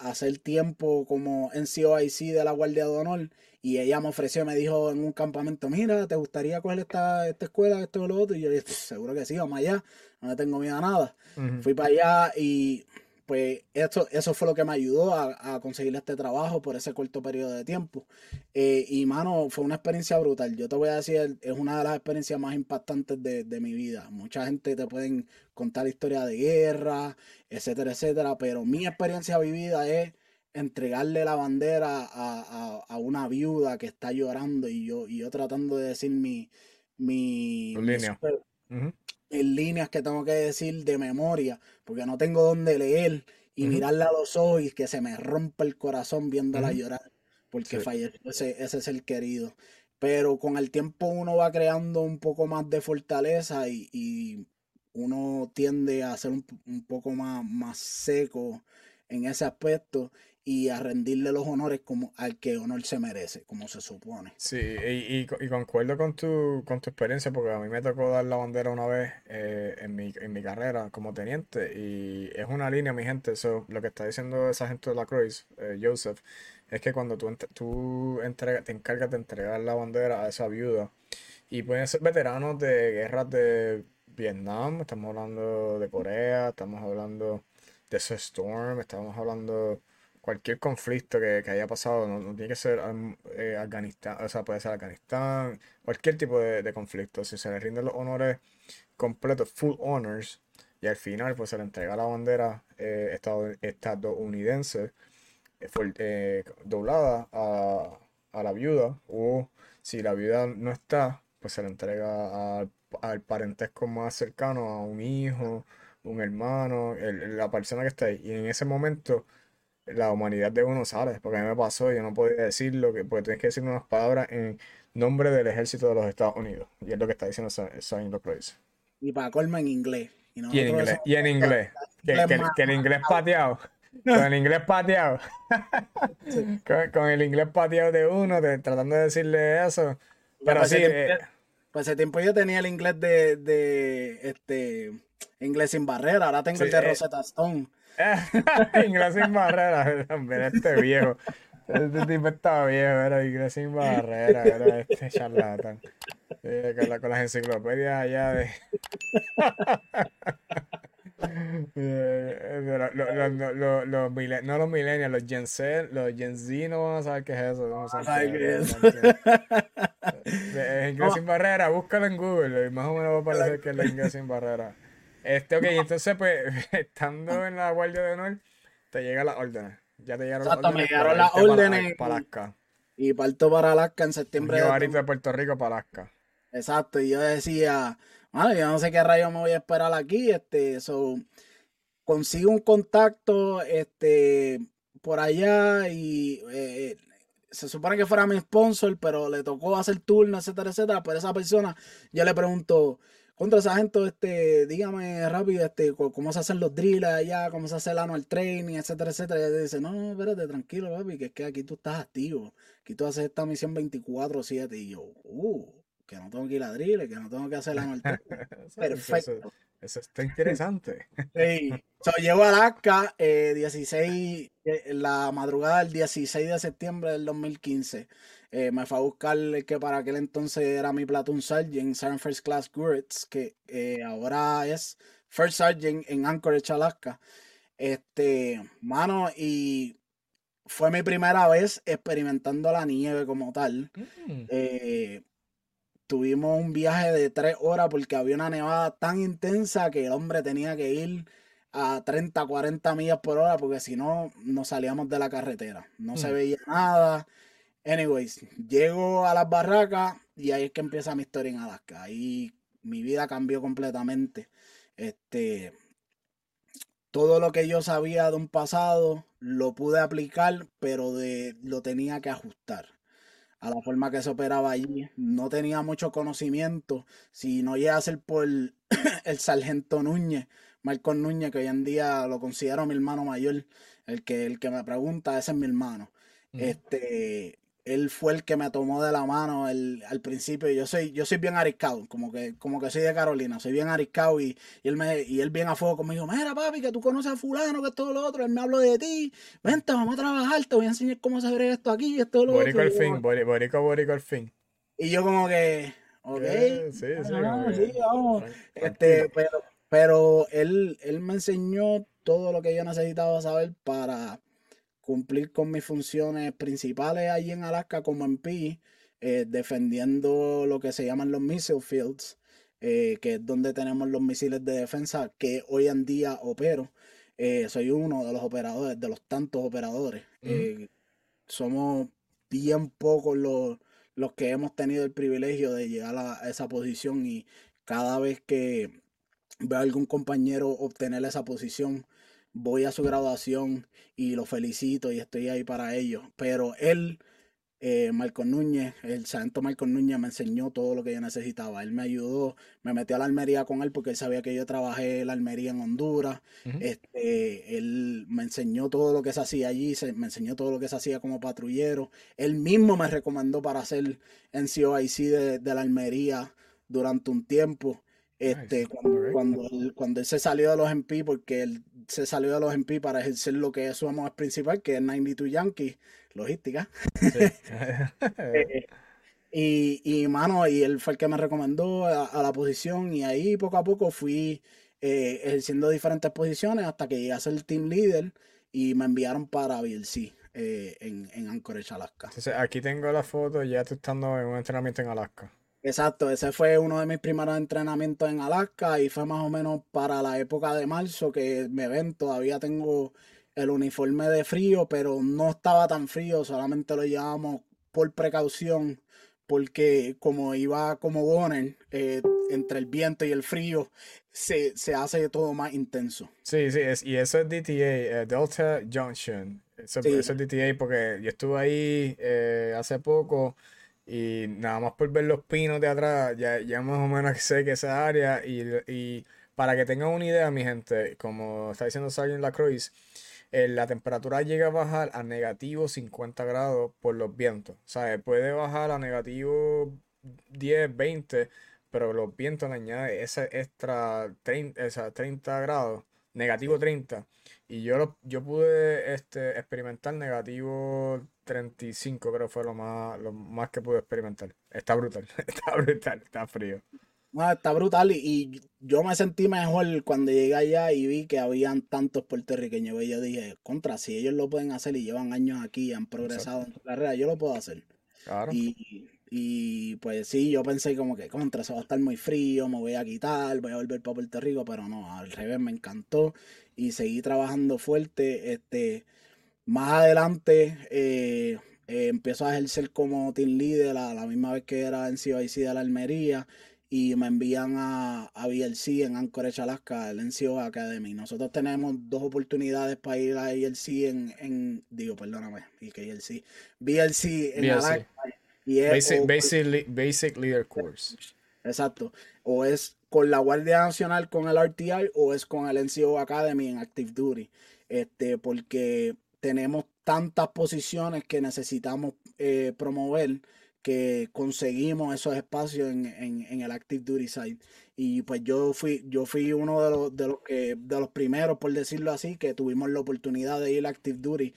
hacer tiempo como NCOIC de la Guardia de Honor y ella me ofreció, me dijo en un campamento, mira, ¿te gustaría coger esta, esta escuela, esto o lo otro? Y yo dije, seguro que sí, vamos allá, no le tengo miedo a nada. Fui para allá y pues esto, eso fue lo que me ayudó a, conseguir este trabajo por ese corto periodo de tiempo. Eh, y mano, fue una experiencia brutal. Yo te voy a decir, es una de las experiencias más impactantes de, mi vida. Mucha gente te pueden contar historia de guerra, etcétera, etcétera, pero mi experiencia vivida es entregarle la bandera a, una viuda que está llorando y yo, y yo tratando de decir mi... mi, en líneas que tengo que decir de memoria, porque no tengo dónde leer y mirarla a los ojos y que se me rompa el corazón viéndola llorar, porque falleció ese, ese es el querido. Pero con el tiempo uno va creando un poco más de fortaleza y, uno tiende a ser un, un, poco más, más seco en ese aspecto y a rendirle los honores como al que honor se merece, como se supone. Sí, y, y, concuerdo con tu, con tu experiencia, porque a mí me tocó dar la bandera una vez eh, en, mi, en mi carrera como teniente, y es una línea, mi gente, eso, lo que está diciendo esa gente de la Cruz, eh, Joseph, es que cuando tú, tú entrega, te encargas de entregar la bandera a esa viuda, y pueden ser veteranos de guerras de Vietnam, estamos hablando de Corea, estamos hablando de Storm, estamos hablando cualquier conflicto que, haya pasado, no, tiene que ser eh, Afganistán, o sea, puede ser Afganistán, cualquier tipo de, conflicto. Si se le rinden los honores completos, full honors, y al final pues se le entrega la bandera eh, estadounidense eh, doblada a, la viuda, o si la viuda no está, pues se le entrega al parentesco más cercano, a un hijo, un hermano, la persona que está ahí. Y en ese momento la humanidad de uno sale, porque a mí me pasó, yo no podía decirlo, que, porque tienes que decir unas palabras en nombre del ejército de los Estados Unidos. Y es lo que está diciendo Saint Place. Y para colma en inglés. Y, en inglés. Y en inglés. Que, que, el inglés pateado. Con el inglés pateado. con, el inglés pateado de uno, tratando de decirle eso. Pero sí. Eh, pues ese tiempo yo tenía el inglés de, de este inglés sin barrera, ahora tengo el de eh, Rosetta Stone. inglés sin barrera. Mira este viejo. Este tipo estaba viejo, era inglés sin barrera, era este charlatán. Eh, con, la, con, las enciclopedias allá de. Eh, los, los, no los millennials, los Gen Z, los Gen Z no van a saber qué es eso. No saber qué es. es inglés sin barrera, búscalo en Google, más o menos va a parecer que es la inglés sin barrera. Este, ok, entonces, pues, estando en la Guardia de Honor, te llegan las órdenes. Ya te llegaron Exacto, las órdenes. me llegaron las órdenes. Para, Alaska. Y parto para Alaska en septiembre. Yo de, de Puerto Rico para Alaska. Exacto, y yo decía, bueno, yo no sé qué rayo me voy a esperar aquí. Este, so, consigo un contacto este, por allá y eh, se supone que fuera mi sponsor, pero le tocó hacer turno, etcétera, etcétera. Pero esa persona, yo le pregunto, contra sargento, este, dígame rápido, este, cómo se hacen los drills allá, cómo se hace el annual training, etcétera, etcétera. Y él dice, no, no, espérate, tranquilo, papi, que es que aquí tú estás activo. Aquí tú haces esta misión 24-7. Y yo, uh, que no tengo que ir a drill, que no tengo que hacer el annual training. Perfecto. Eso está interesante. Sí. So, llego a Alaska eh, 16, eh, la madrugada del 16 de septiembre del 2015. Eh, me fue a buscar el que para aquel entonces era mi platoon sergeant, Sergeant First Class Guritz, que eh, ahora es First Sergeant en Anchorage, Alaska. Este, mano, y fue mi primera vez experimentando la nieve como tal. Mm. Eh, tuvimos un viaje de tres horas porque había una nevada tan intensa que el hombre tenía que ir a 30, 40 millas por hora porque si no, no salíamos de la carretera. No se mm. veía nada. Anyways, llego a las barracas y ahí es que empieza mi historia en Alaska. Ahí mi vida cambió completamente. Este, todo lo que yo sabía de un pasado lo pude aplicar, pero de, lo tenía que ajustar a la forma que se operaba allí. No tenía mucho conocimiento. Si no llega a ser por el, sargento Núñez, Marco Núñez, que hoy en día lo considero mi hermano mayor, el que, el que me pregunta, ese es mi hermano. Este, él fue el que me tomó de la mano al principio. Yo soy, yo soy bien ariscado, como que, como que soy de Carolina, soy bien ariscado y, él me, y él bien a fuego conmigo, mira papi, que tú conoces a fulano, que es todo lo otro, él me habló de ti, vente, vamos a trabajar, te voy a enseñar cómo se ve esto aquí, esto lo borico otro. Al fin, borico, borico al fin. Y yo como que, ok, sí, sí, vamos. Este, pero, pero él, él me enseñó todo lo que yo necesitaba saber para cumplir con mis funciones principales allí en Alaska como MP, eh, defendiendo lo que se llaman los missile fields, eh, que es donde tenemos los misiles de defensa que hoy en día opero. Eh, soy uno de los operadores, de los tantos operadores. somos bien pocos los, los que hemos tenido el privilegio de llegar a, a esa posición y cada vez que veo a algún compañero obtener esa posición, voy a su graduación y lo felicito y estoy ahí para ellos. Pero él, eh, Marco Núñez, el santo Marco Núñez me enseñó todo lo que yo necesitaba. Él me ayudó, me metió a la almería con él porque él sabía que yo trabajé la almería en Honduras. este, él me enseñó todo lo que se hacía allí, me enseñó todo lo que se hacía como patrullero. Él mismo me recomendó para hacer de, de la almería durante un tiempo. Este, cuando, él, cuando él se salió de los MP, porque él se salió de los MP para ejercer lo que es su amor principal, que es 92 Yankees, logística. Eh, y, y, mano, y él fue el que me recomendó a, la posición, y ahí poco a poco fui eh, ejerciendo diferentes posiciones hasta que llegué a ser team leader y me enviaron para BLC. Eh, en, en Anchorage, Alaska. aquí tengo la foto ya tú estando en un entrenamiento en Alaska. Exacto, ese fue uno de mis primeros entrenamientos en Alaska y fue más o menos para la época de marzo que me ven, todavía tengo el uniforme de frío, pero no estaba tan frío, solamente lo llevamos por precaución, porque como iba como Bonner, eh, entre el viento y el frío, se, hace todo más intenso. Sí, sí, es, y eso es DTA, eh, Delta Junction. Eso, es DTA porque yo estuve ahí eh, hace poco y nada más por ver los pinos de atrás, ya, ya más o menos sé que esa área. Y, para que tengan una idea, mi gente, como está diciendo Sargent Lacroix, eh, la temperatura llega a bajar a negativo 50 grados por los vientos. O sea, puede bajar a negativo 10, 20, pero los vientos le añaden ese extra 30, esa 30 grados, negativo 30. Y yo, yo pude este, experimentar negativo 35, creo que fue lo más, lo más que pude experimentar. Está brutal, está brutal, está frío. No, está brutal y, yo me sentí mejor cuando llegué allá y vi que habían tantos puertorriqueños. Y yo dije, contra, si ellos lo pueden hacer y llevan años aquí y han progresado en su carrera, yo lo puedo hacer. Claro. Y, y pues sí, yo pensé como que contra, se va a estar muy frío, me voy a quitar, voy a volver para Puerto Rico, pero no, al revés, me encantó y seguí trabajando fuerte. Este, más adelante eh, eh, empezó a ejercer como team leader a la misma vez que era en CIC de la Almería y me envían a, a BLC en Anchorage, Alaska, el NCO Academy. Nosotros tenemos dos oportunidades para ir a BLC en, en digo, perdóname, y que en Alaska. Y basic, basic, basic Leader Course. Exacto. O es con la Guardia Nacional, con el RTI o es con el NCO Academy en Active Duty. Este, porque tenemos tantas posiciones que necesitamos eh, promover que conseguimos esos espacios en, en, el Active Duty Site. Y pues yo fui, yo fui uno de los, de los que, de los primeros, por decirlo así, que tuvimos la oportunidad de ir a Active Duty.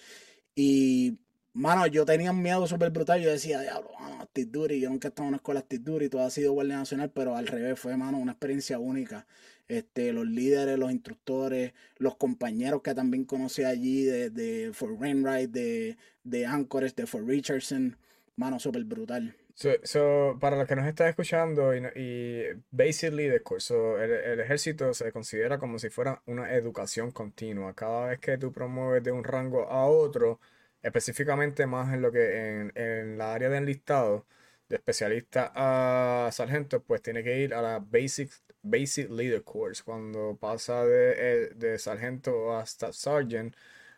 Y mano, yo tenía un miedo súper brutal. Yo decía, diablo, mano, Active Duty. Yo nunca he estado en una escuela Active Duty, todo ha sido Guardia Nacional, pero al revés, fue, mano, una experiencia única. Este, los líderes, los instructores, los compañeros que también conocí allí de, de For Rainwright, de, de Anchorage, de For Richardson, mano, súper brutal. So, para los que nos están escuchando, y, y basically the course, el, el, ejército se considera como si fuera una educación continua. Cada vez que tú promueves de un rango a otro, específicamente más en lo que en, en la área de enlistado, de especialista a sargento, pues tiene que ir a la basic, basic leader course. Cuando pasa de, eh, de sargento hasta sergeant,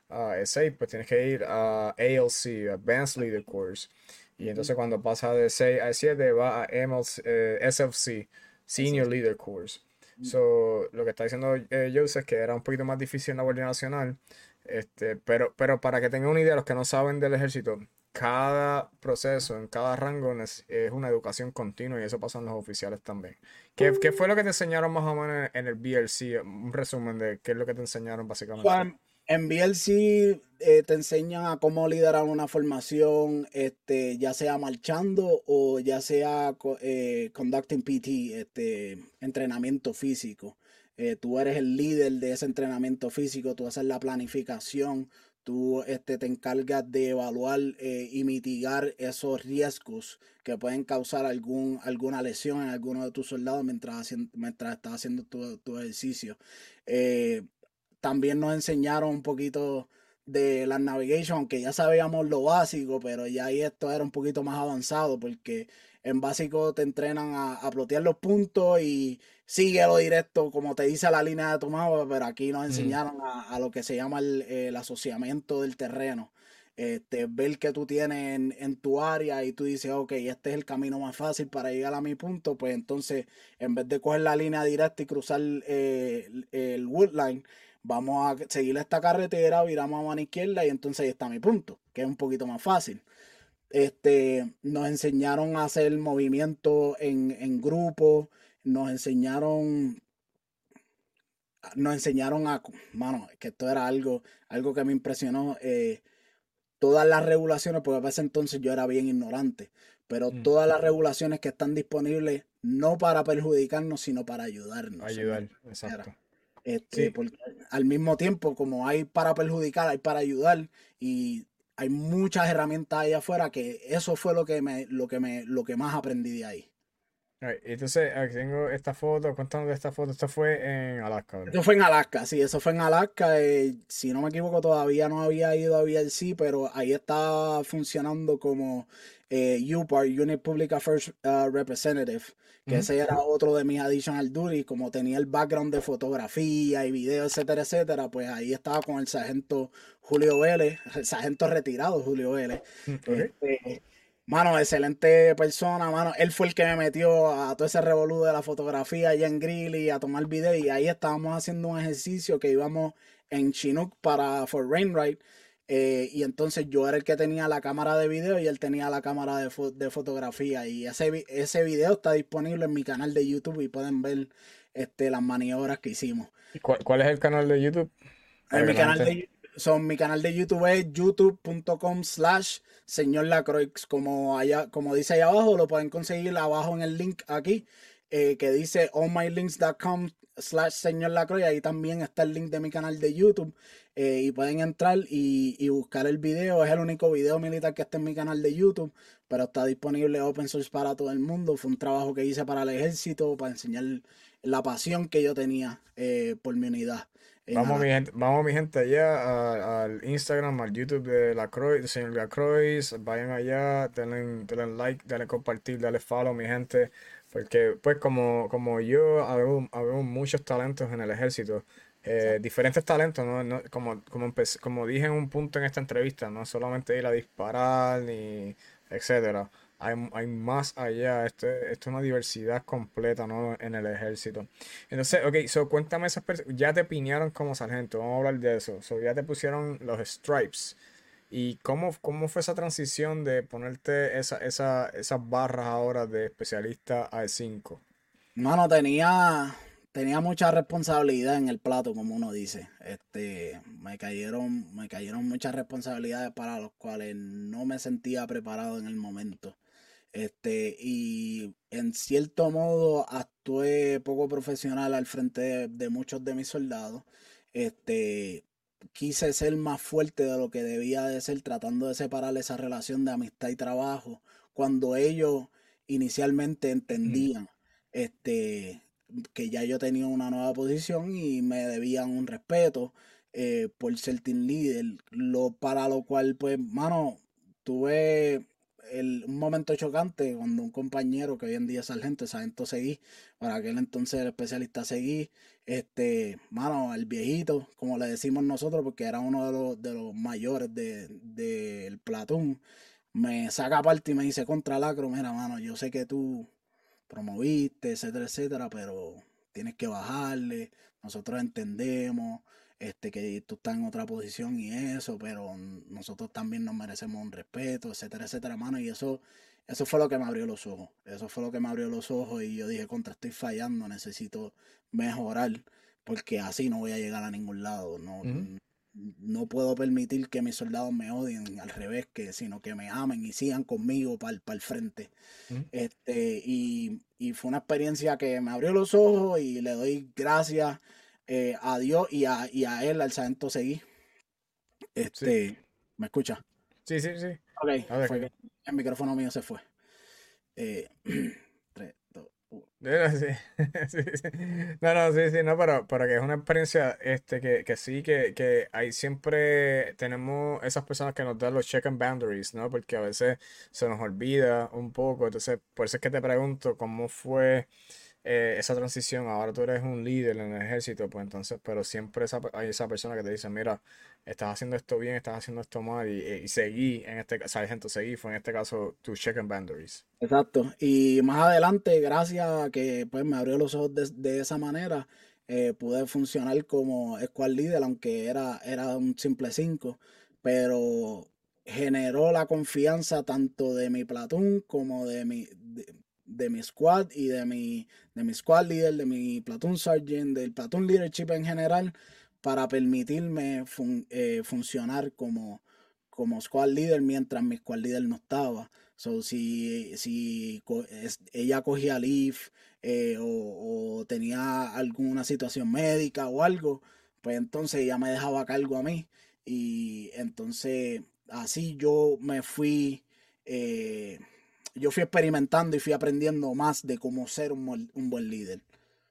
a SA, pues tienes que ir a ALC, Advanced Leader Course. Y entonces cuando pasa de 6 a 7 va a eh, SFC, Senior Leader Course. So, lo que está diciendo eh, Joseph es que era un poquito más difícil en la Guardia Nacional. Este, pero, pero para que tengan una idea, los que no saben del ejército, cada proceso, en cada rango es, una educación continua y eso pasa en los oficiales también. ¿Qué, ¿Qué, fue lo que te enseñaron más o menos en el BLC? Un resumen de qué es lo que te enseñaron básicamente. En BLC eh, te enseñan a cómo liderar una formación, este, ya sea marchando o ya sea eh, conducting PT, este, entrenamiento físico. Eh, tú eres el líder de ese entrenamiento físico, tú haces la planificación, tú este, te encargas de evaluar y mitigar esos riesgos que pueden causar algún, alguna lesión en alguno de tus soldados mientras, mientras estás haciendo tu, tu ejercicio. También nos enseñaron un poquito de la navigation, aunque ya sabíamos lo básico, pero ya ahí esto era un poquito más avanzado porque en básico te entrenan a, a plotear los puntos y síguelo directo como te dice la línea de tu mapa, pero aquí nos enseñaron a, lo que se llama el, asociamiento del terreno. Este, ver que tú tienes en, tu área y tú dices, ok, este es el camino más fácil para llegar a mi punto, pues entonces en vez de coger la línea directa y cruzar eh, el woodline, vamos a seguir esta carretera, viramos a mano izquierda y entonces ahí está mi punto, que es un poquito más fácil. Este, nos enseñaron a hacer movimiento en, en grupo, nos enseñaron nos enseñaron a, mano, que esto era algo, algo que me impresionó, eh, todas las regulaciones, porque a veces entonces yo era bien ignorante, pero mm. todas las regulaciones que están disponibles no para perjudicarnos, sino para ayudarnos. Ayudar, exacto. Este, porque al mismo tiempo, como hay para perjudicar, hay para ayudar y hay muchas herramientas ahí afuera que eso fue lo que me, lo que me, lo que más aprendí de ahí. Entonces, aquí tengo esta foto, cuéntanos de esta foto, esto fue en Alaska. Esto fue en Alaska, sí, eso fue en Alaska. Eh, si no me equivoco, todavía no había ido a VLC, pero ahí estaba funcionando como eh, UPAR, Unit Public Affairs uh, Representative, que ese era otro de mis additional duties, como tenía el background de fotografía y video, etcétera, etcétera, pues ahí estaba con el sargento Julio Vélez, el sargento retirado Julio Vélez. Este, mano, excelente persona, mano. Él fue el que me metió a todo ese revolú de la fotografía allá en Greeley, a tomar video, y ahí estábamos haciendo un ejercicio que íbamos en Chinook para For Rainwright eh, y entonces yo era el que tenía la cámara de video y él tenía la cámara de, de fotografía. Y ese, ese video está disponible en mi canal de YouTube y pueden ver este, las maniobras que hicimos. ¿Cuál, es el canal de YouTube? En mi canal de, son, mi canal de YouTube es youtube.com slash señor Lacroix. Como, allá, como dice ahí abajo, lo pueden conseguir abajo en el link aquí. Eh, que dice onmylinks.com slash señor Lacroix. Ahí también está el link de mi canal de YouTube. Eh, y pueden entrar y, buscar el video. Es el único video militar que está en mi canal de YouTube, pero está disponible open source para todo el mundo. Fue un trabajo que hice para el ejército, para enseñar la pasión que yo tenía eh, por mi unidad. Vamos mi, gente, vamos, mi gente, allá al Instagram, al YouTube de la Croix, señor Lacroix. Vayan allá, denle, denle like, denle compartir, denle follow, mi gente. Porque, pues, como, como yo, habemos muchos talentos en el ejército. Eh, diferentes talentos, ¿no? como, como, como dije en un punto en esta entrevista, no solamente ir a disparar ni etcétera. Hay, más allá. Esto, esto, es una diversidad completa, ¿no? En el ejército. Entonces, ok, so cuéntame esas personas. Ya te piñaron como sargento, vamos a hablar de eso. So, ya te pusieron los stripes. ¿Y cómo, cómo fue esa transición de ponerte esa, esa, esas barras ahora de especialista a 5 Mano, tenía, tenía mucha responsabilidad en el plato, como uno dice. Este, me cayeron, me cayeron muchas responsabilidades para las cuales no me sentía preparado en el momento. Este, y en cierto modo actué poco profesional al frente de, muchos de mis soldados. Este, quise ser más fuerte de lo que debía de ser, tratando de separar esa relación de amistad y trabajo, cuando ellos inicialmente entendían este, que ya yo tenía una nueva posición y me debían un respeto eh, por ser team leader, lo, para lo cual, pues, mano, tuve un momento chocante cuando un compañero que hoy en día es sargento, sargento seguí, para aquel entonces el especialista seguí, este, mano, el viejito, como le decimos nosotros, porque era uno de los, de los mayores del de, platón, me saca aparte y me dice contra lacro, mira, mano, yo sé que tú promoviste, etcétera, etcétera, pero tienes que bajarle, nosotros entendemos, este, que tú estás en otra posición y eso, pero nosotros también nos merecemos un respeto, etcétera, etcétera, mano. Y eso, eso fue lo que me abrió los ojos. Eso fue lo que me abrió los ojos y yo dije, contra, estoy fallando, necesito mejorar, porque así no voy a llegar a ningún lado. No, no puedo permitir que mis soldados me odien, al revés, que, sino que me amen y sigan conmigo para el frente. Este, y, y fue una experiencia que me abrió los ojos y le doy gracias eh, a Dios y a, y a él, al Santo Seguí. Este, ¿me escucha? Sí, sí, sí. Ok, fue el micrófono mío se fue. Eh, 3, 2, 1. No, no, sí, sí, no, pero, pero que es una experiencia este, que, que sí, que, que ahí siempre tenemos esas personas que nos dan los check and boundaries, ¿no? Porque a veces se nos olvida un poco. Entonces, por eso es que te pregunto cómo fue eh, esa transición, ahora tú eres un líder en el ejército, pues entonces, pero siempre esa, hay esa persona que te dice, mira, estás haciendo esto bien, estás haciendo esto mal, y, seguí, en este sargento, seguí, fue en este caso tu check and boundaries. Exacto, y más adelante, gracias a que pues me abrió los ojos de, esa manera, eh, pude funcionar como squad leader, aunque era, era un simple 5, pero generó la confianza tanto de mi platón como de mi, mi squad y de mi, de mi squad leader, de mi platoon sergeant, del platoon leadership en general, para permitirme eh, funcionar como, como squad leader mientras mi squad leader no estaba. So, si, si ella cogía leave eh, o, o, tenía alguna situación médica o algo, pues entonces ella me dejaba cargo a mí. Y entonces así yo me fui eh, yo fui experimentando y fui aprendiendo más de cómo ser un, buen líder.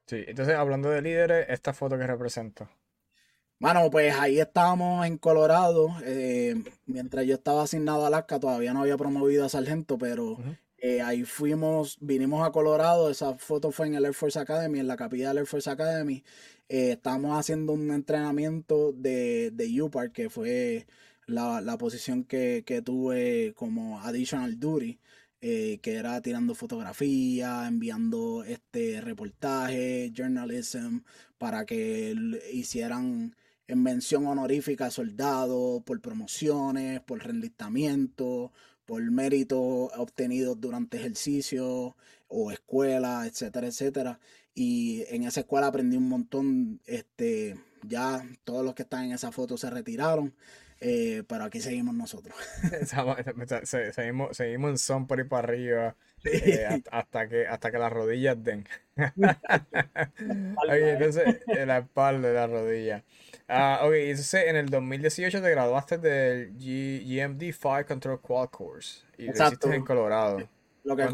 Sí, entonces hablando de líderes, esta foto que represento. Bueno, pues ahí estábamos en Colorado. Eh, mientras yo estaba asignado a Alaska, todavía no había promovido a sargento, pero eh, ahí fuimos, vinimos a Colorado. Esa foto fue en el Air Force Academy, en la capilla del Air Force Academy. Eh, estábamos haciendo un entrenamiento de, de U-Park, que fue la, posición que, que, tuve como additional duty. Eh, que era tirando fotografía, enviando este reportaje, journalism, para que hicieran en mención honorífica a soldados por promociones, por reenlistamiento, por méritos obtenidos durante ejercicio o escuela, etcétera, etcétera. Y en esa escuela aprendí un montón, este, ya todos los que están en esa foto se retiraron. Eh, pero aquí seguimos nosotros. seguimos, seguimos en son por ahí para arriba. Eh, hasta, que, hasta que las rodillas den. entonces, la espalda de la rodilla. Ah, ok, entonces en el 2018 te graduaste del GMD 5 Control Quad Course y lo hiciste en Colorado. Lo que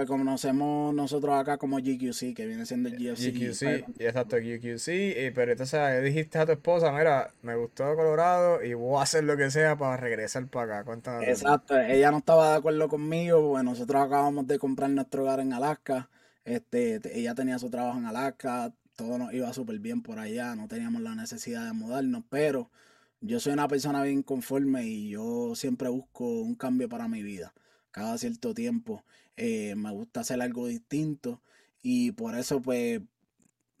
que conocemos nosotros acá como GQC, que viene siendo el GFC. GQC, exacto, GQC. pero entonces dijiste a tu esposa, mira, me gustó Colorado y voy a hacer lo que sea para regresar para acá. Cuéntanos. Exacto, ella no estaba de acuerdo conmigo, porque nosotros acabamos de comprar nuestro hogar en Alaska. Este, ella tenía su trabajo en Alaska, todo nos iba súper bien por allá, no teníamos la necesidad de mudarnos, pero yo soy una persona bien conforme y yo siempre busco un cambio para mi vida. cada cierto tiempo. Eh, me gusta hacer algo distinto. Y por eso pues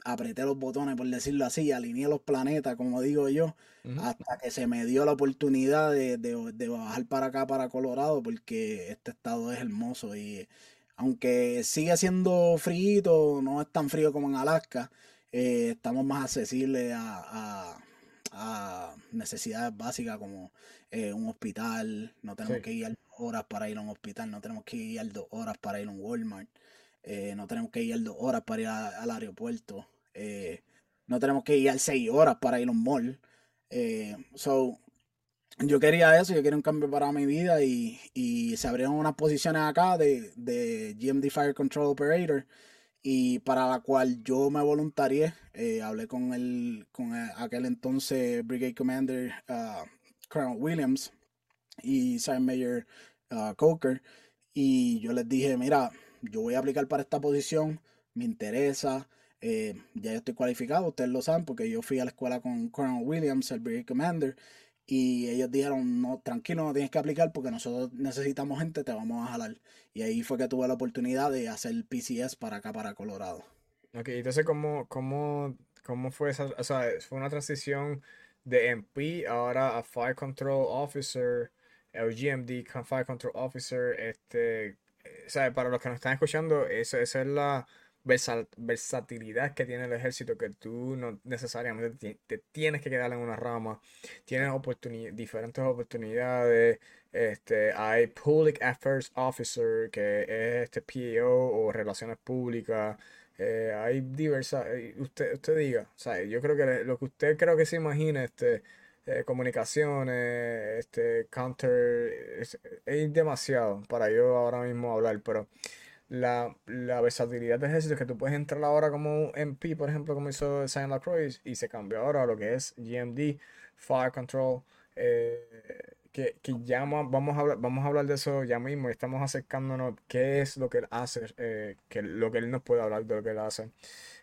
apreté los botones, por decirlo así, alineé los planetas, como digo yo, hasta que se me dio la oportunidad de, de, bajar para acá, para Colorado, porque este estado es hermoso. Y aunque sigue siendo frío, no es tan frío como en Alaska, eh, estamos más accesibles a, necesidades básicas como eh, un hospital, no tenemos que ir dos horas para ir a un hospital, no tenemos que ir dos horas para ir a un Walmart. Eh, no tenemos que ir dos horas para ir al aeropuerto, eh, no tenemos que ir seis horas para ir a un mall. Eh, so, yo quería eso, yo quería un cambio para mi vida y, se abrieron unas posiciones acá de, de, GMD Fire Control Operator y para la cual yo me voluntarié. hablé con el con aquel entonces Brigade Commander uh, Colonel Williams y Sergeant Major uh, Coker y yo les dije, mira, yo voy a aplicar para esta posición, me interesa, eh, ya yo estoy cualificado, ustedes lo saben, porque yo fui a la escuela con Colonel Williams, el Brigade Commander, y ellos dijeron, no, tranquilo, no tienes que aplicar porque nosotros necesitamos gente, te vamos a jalar. Y ahí fue que tuve la oportunidad de hacer PCS para acá, para Colorado. Ok, entonces, ¿cómo, cómo, cómo fue esa, o sea, fue una transición de MP ahora a Fire Control Officer, el GMD Fire Control Officer, este, para los que nos están escuchando, esa es la versatilidad que tiene el ejército, que tú no necesariamente te, tienes que quedar en una rama, tienes diferentes oportunidades, este, hay Public Affairs Officer, que es este PAO o Relaciones Públicas, eh, hay diversas, eh, usted, usted diga, yo creo que lo que usted creo que se imagina, este, eh, comunicaciones, este, counter, es, demasiado para yo ahora mismo hablar, pero la, la versatilidad del ejército es que tú puedes entrar ahora como MP, por ejemplo, como hizo Saint Lacroix, y se cambió ahora a lo que es GMD, Fire Control, eh, que, que, ya vamos a, hablar, vamos a hablar de eso ya mismo, estamos acercándonos qué es lo que él hace, eh, que lo que él nos puede hablar de lo que él hace.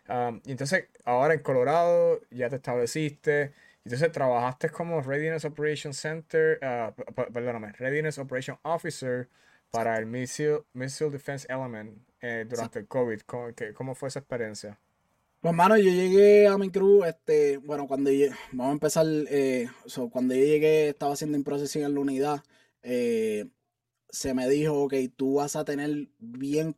Um, y entonces, ahora en Colorado ya te estableciste, entonces trabajaste como Readiness Operation Center, uh, perdóname, Readiness Operation Officer para el Missile, Missile Defense Element eh, durante el COVID. ¿Cómo, fue esa experiencia? Pues, mano, yo llegué a mi crew, este, bueno, cuando vamos a empezar, eh, cuando yo llegué, estaba haciendo improcesing en la unidad, eh, se me dijo, ok, tú vas a tener bien,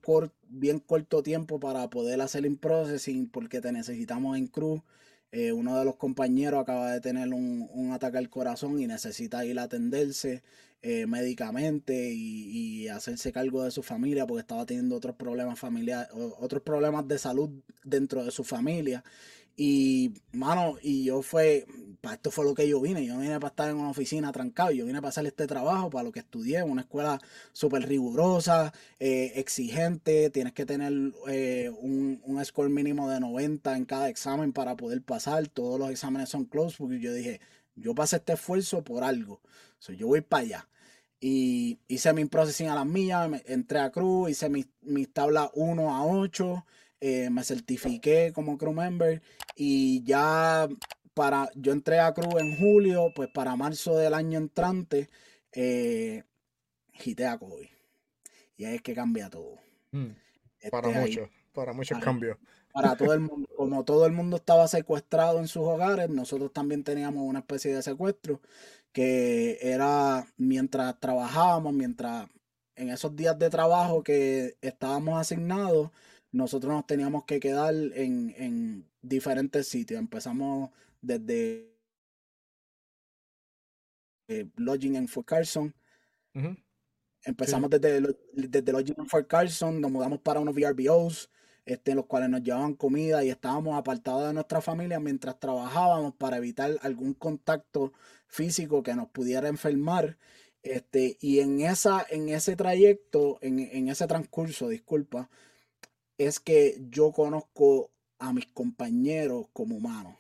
bien corto tiempo para poder hacer processing porque te necesitamos en crew. Eh, uno de los compañeros acaba de tener un, ataque al corazón y necesita ir a atenderse eh, médicamente y, hacerse cargo de su familia porque estaba teniendo otros problemas familiares, otros problemas de salud dentro de su familia. Y, mano, y yo fue, para esto fue lo que yo vine. Yo vine para estar en una oficina trancado. Yo vine para hacer este trabajo, para lo que estudié, una escuela súper rigurosa, eh, exigente. Tienes que tener eh, un, un, score mínimo de 90 en cada examen para poder pasar. Todos los exámenes son close, porque yo dije, yo pasé este esfuerzo por algo. So, yo voy para allá. Y hice mi processing a las millas, entré a Cruz, hice mis mi tablas 1 a 8. Eh, me certifiqué como crew member y ya para, yo entré a crew en julio, pues para marzo del año entrante, eh, a COVID. Y ahí es que cambia todo. Mm, para este, mucho, para muchos cambios. Para todo el mundo, como todo el mundo estaba secuestrado en sus hogares, nosotros también teníamos una especie de secuestro que era mientras trabajábamos, mientras en esos días de trabajo que estábamos asignados, nosotros nos teníamos que quedar en, diferentes sitios. Empezamos desde eh, Lodging en Fort Carson. Empezamos desde, desde Lodging en Fort Carson, nos mudamos para unos VRBOs, este, en los cuales nos llevaban comida y estábamos apartados de nuestra familia mientras trabajábamos para evitar algún contacto físico que nos pudiera enfermar. Este, y en, esa, en ese trayecto, en, en ese transcurso, disculpa, es que yo conozco a mis compañeros como humanos.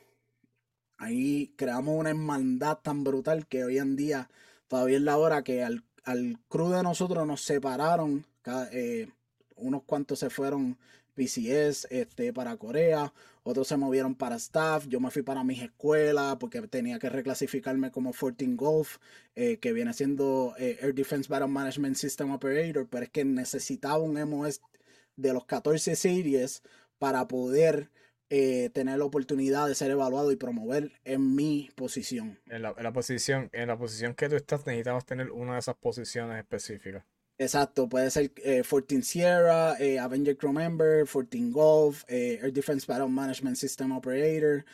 Ahí creamos una hermandad tan brutal que hoy en día todavía es la hora que al, al crew de nosotros nos separaron. Eh, unos cuantos se fueron PCS este, para Corea, otros se movieron para staff, yo me fui para mis escuelas porque tenía que reclasificarme como 14 Golf, eh, que viene siendo eh, Air Defense Battle Management System Operator, pero es que necesitaba un MOS de los 14 series para poder eh, tener la oportunidad de ser evaluado y promover en mi posición. En la, posición, en la posición que tú estás, necesitamos tener una de esas posiciones específicas. Exacto, puede ser 14 eh, Sierra, eh, Avenger Crew Member, 14 Golf, Air Defense Battle Management System Operator,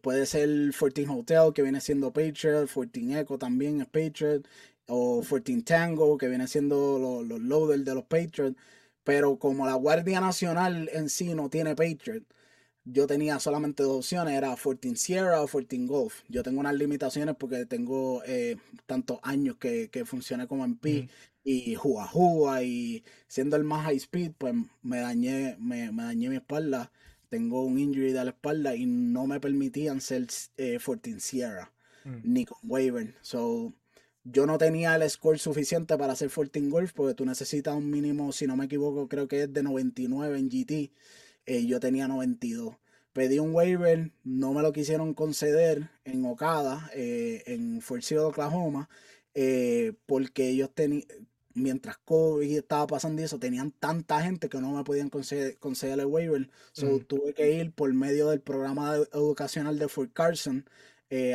puede ser 14 Hotel, que viene siendo Patriot, 14 Echo también es Patriot, o 14 Tango, que viene siendo los, los loaders de los Patriot. Pero como la Guardia Nacional en sí no tiene Patriot, yo tenía solamente dos opciones, era 14 Sierra o 14 Golf. Yo tengo unas limitaciones porque tengo eh, tantos años que, que funcioné como MP y juga juga y siendo el más high speed, pues me dañé, me, dañé mi espalda. Tengo un injury de la espalda y no me permitían ser 14 eh, Sierra mm. ni con waiver. So, yo no tenía el score suficiente para hacer 14 Golf porque tú necesitas un mínimo, si no me equivoco, creo que es de 99 en GT eh, yo tenía 92. Pedí un waiver, no me lo quisieron conceder en Okada, eh, en Fort Oklahoma, eh, porque ellos tenían, mientras COVID estaba pasando eso, tenían tanta gente que no me podían conceder, el waiver. So tuve que ir por medio del programa educacional de Fort Carson,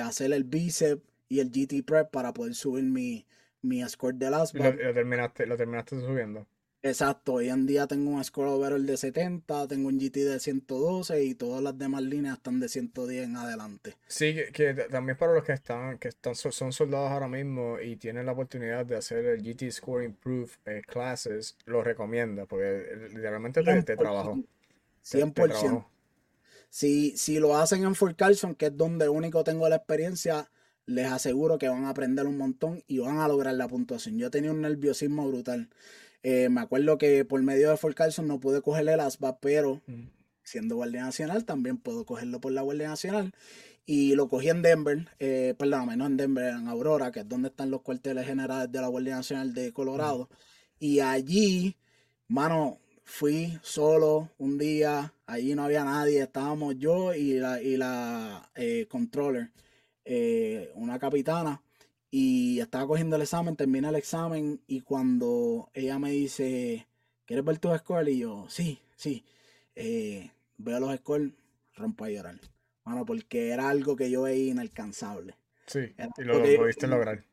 hacer el bicep y el GT Prep para poder subir mi, mi score de las lo, terminaste, lo terminaste subiendo. Exacto, hoy en día tengo un score overall de 70, tengo un GT de 112 y todas las demás líneas están de 110 en adelante. Sí, que, también para los que están, que están son soldados ahora mismo y tienen la oportunidad de hacer el GT Score Improve eh, Classes, lo recomienda porque literalmente te, te trabajo. 100%. Si, si lo hacen en Fort Carson, que es donde único tengo la experiencia, les aseguro que van a aprender un montón y van a lograr la puntuación. Yo tenía un nerviosismo brutal. Eh, me acuerdo que por medio de Fort Carson no pude cogerle el ASBA, pero siendo Guardia Nacional también puedo cogerlo por la Guardia Nacional. Y lo cogí en Denver, eh, perdóname, no en Denver, en Aurora, que es donde están los cuarteles generales de la Guardia Nacional de Colorado. Y allí, mano, fui solo un día, allí no había nadie, estábamos yo y la, y la eh, controller, eh, una capitana y estaba cogiendo el examen, termina el examen y cuando ella me dice, ¿quieres ver tus scores? Y yo, sí, sí. Eh, veo los scores, rompo a llorar. Bueno, porque era algo que yo veía inalcanzable. Sí, y lo, pudiste lograr.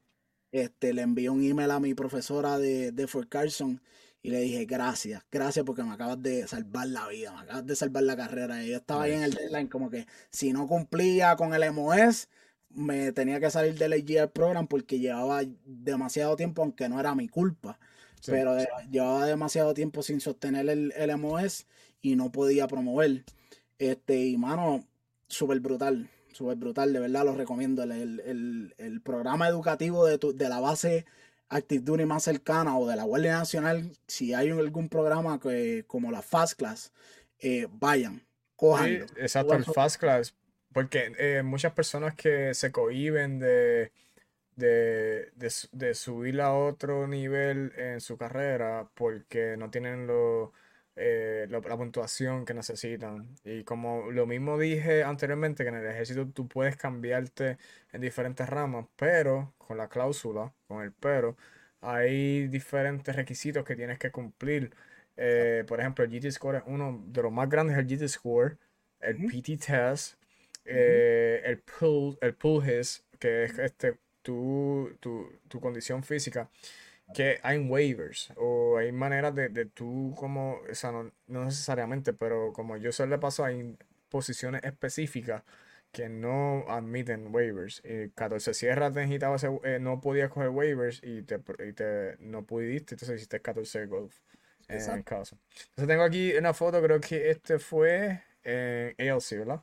Este, le envié un email a mi profesora de, de Fort Carson y le dije, gracias, gracias porque me acabas de salvar la vida, me acabas de salvar la carrera. Y yo estaba ahí en el deadline como que si no cumplía con el MOS, me tenía que salir del AGR program porque llevaba demasiado tiempo, aunque no era mi culpa. pero llevaba demasiado tiempo sin sostener el, el, MOS y no podía promover. Este, y mano, súper brutal, súper brutal, de verdad lo recomiendo. El, programa educativo de, de la base Active Duty más cercana o de la Guardia Nacional, si hay algún programa que, como la Fast Class, eh, vayan, cojan. exacto, el Fast Class porque eh, muchas personas que se cohiben de, de, subir a otro nivel en su carrera porque no tienen lo, eh, la puntuación que necesitan. Y como lo mismo dije anteriormente, que en el ejército tú puedes cambiarte en diferentes ramas, pero con la cláusula, con el pero, hay diferentes requisitos que tienes que cumplir. Eh, por ejemplo, el GT Score es uno de los más grandes, el GT Score, el PT Test, eh, el pull, el pull his, que es este, tu, tu, tu, condición física, que hay waivers o hay maneras de, de tú como, o sea, no, necesariamente, pero como yo se le paso, hay posiciones específicas que no admiten waivers. Y 14 cierras necesitaba eh, no podías coger waivers y te, y te no pudiste, entonces hiciste 14 golf en el caso. Entonces tengo aquí una foto, creo que este fue en ALC, ¿verdad?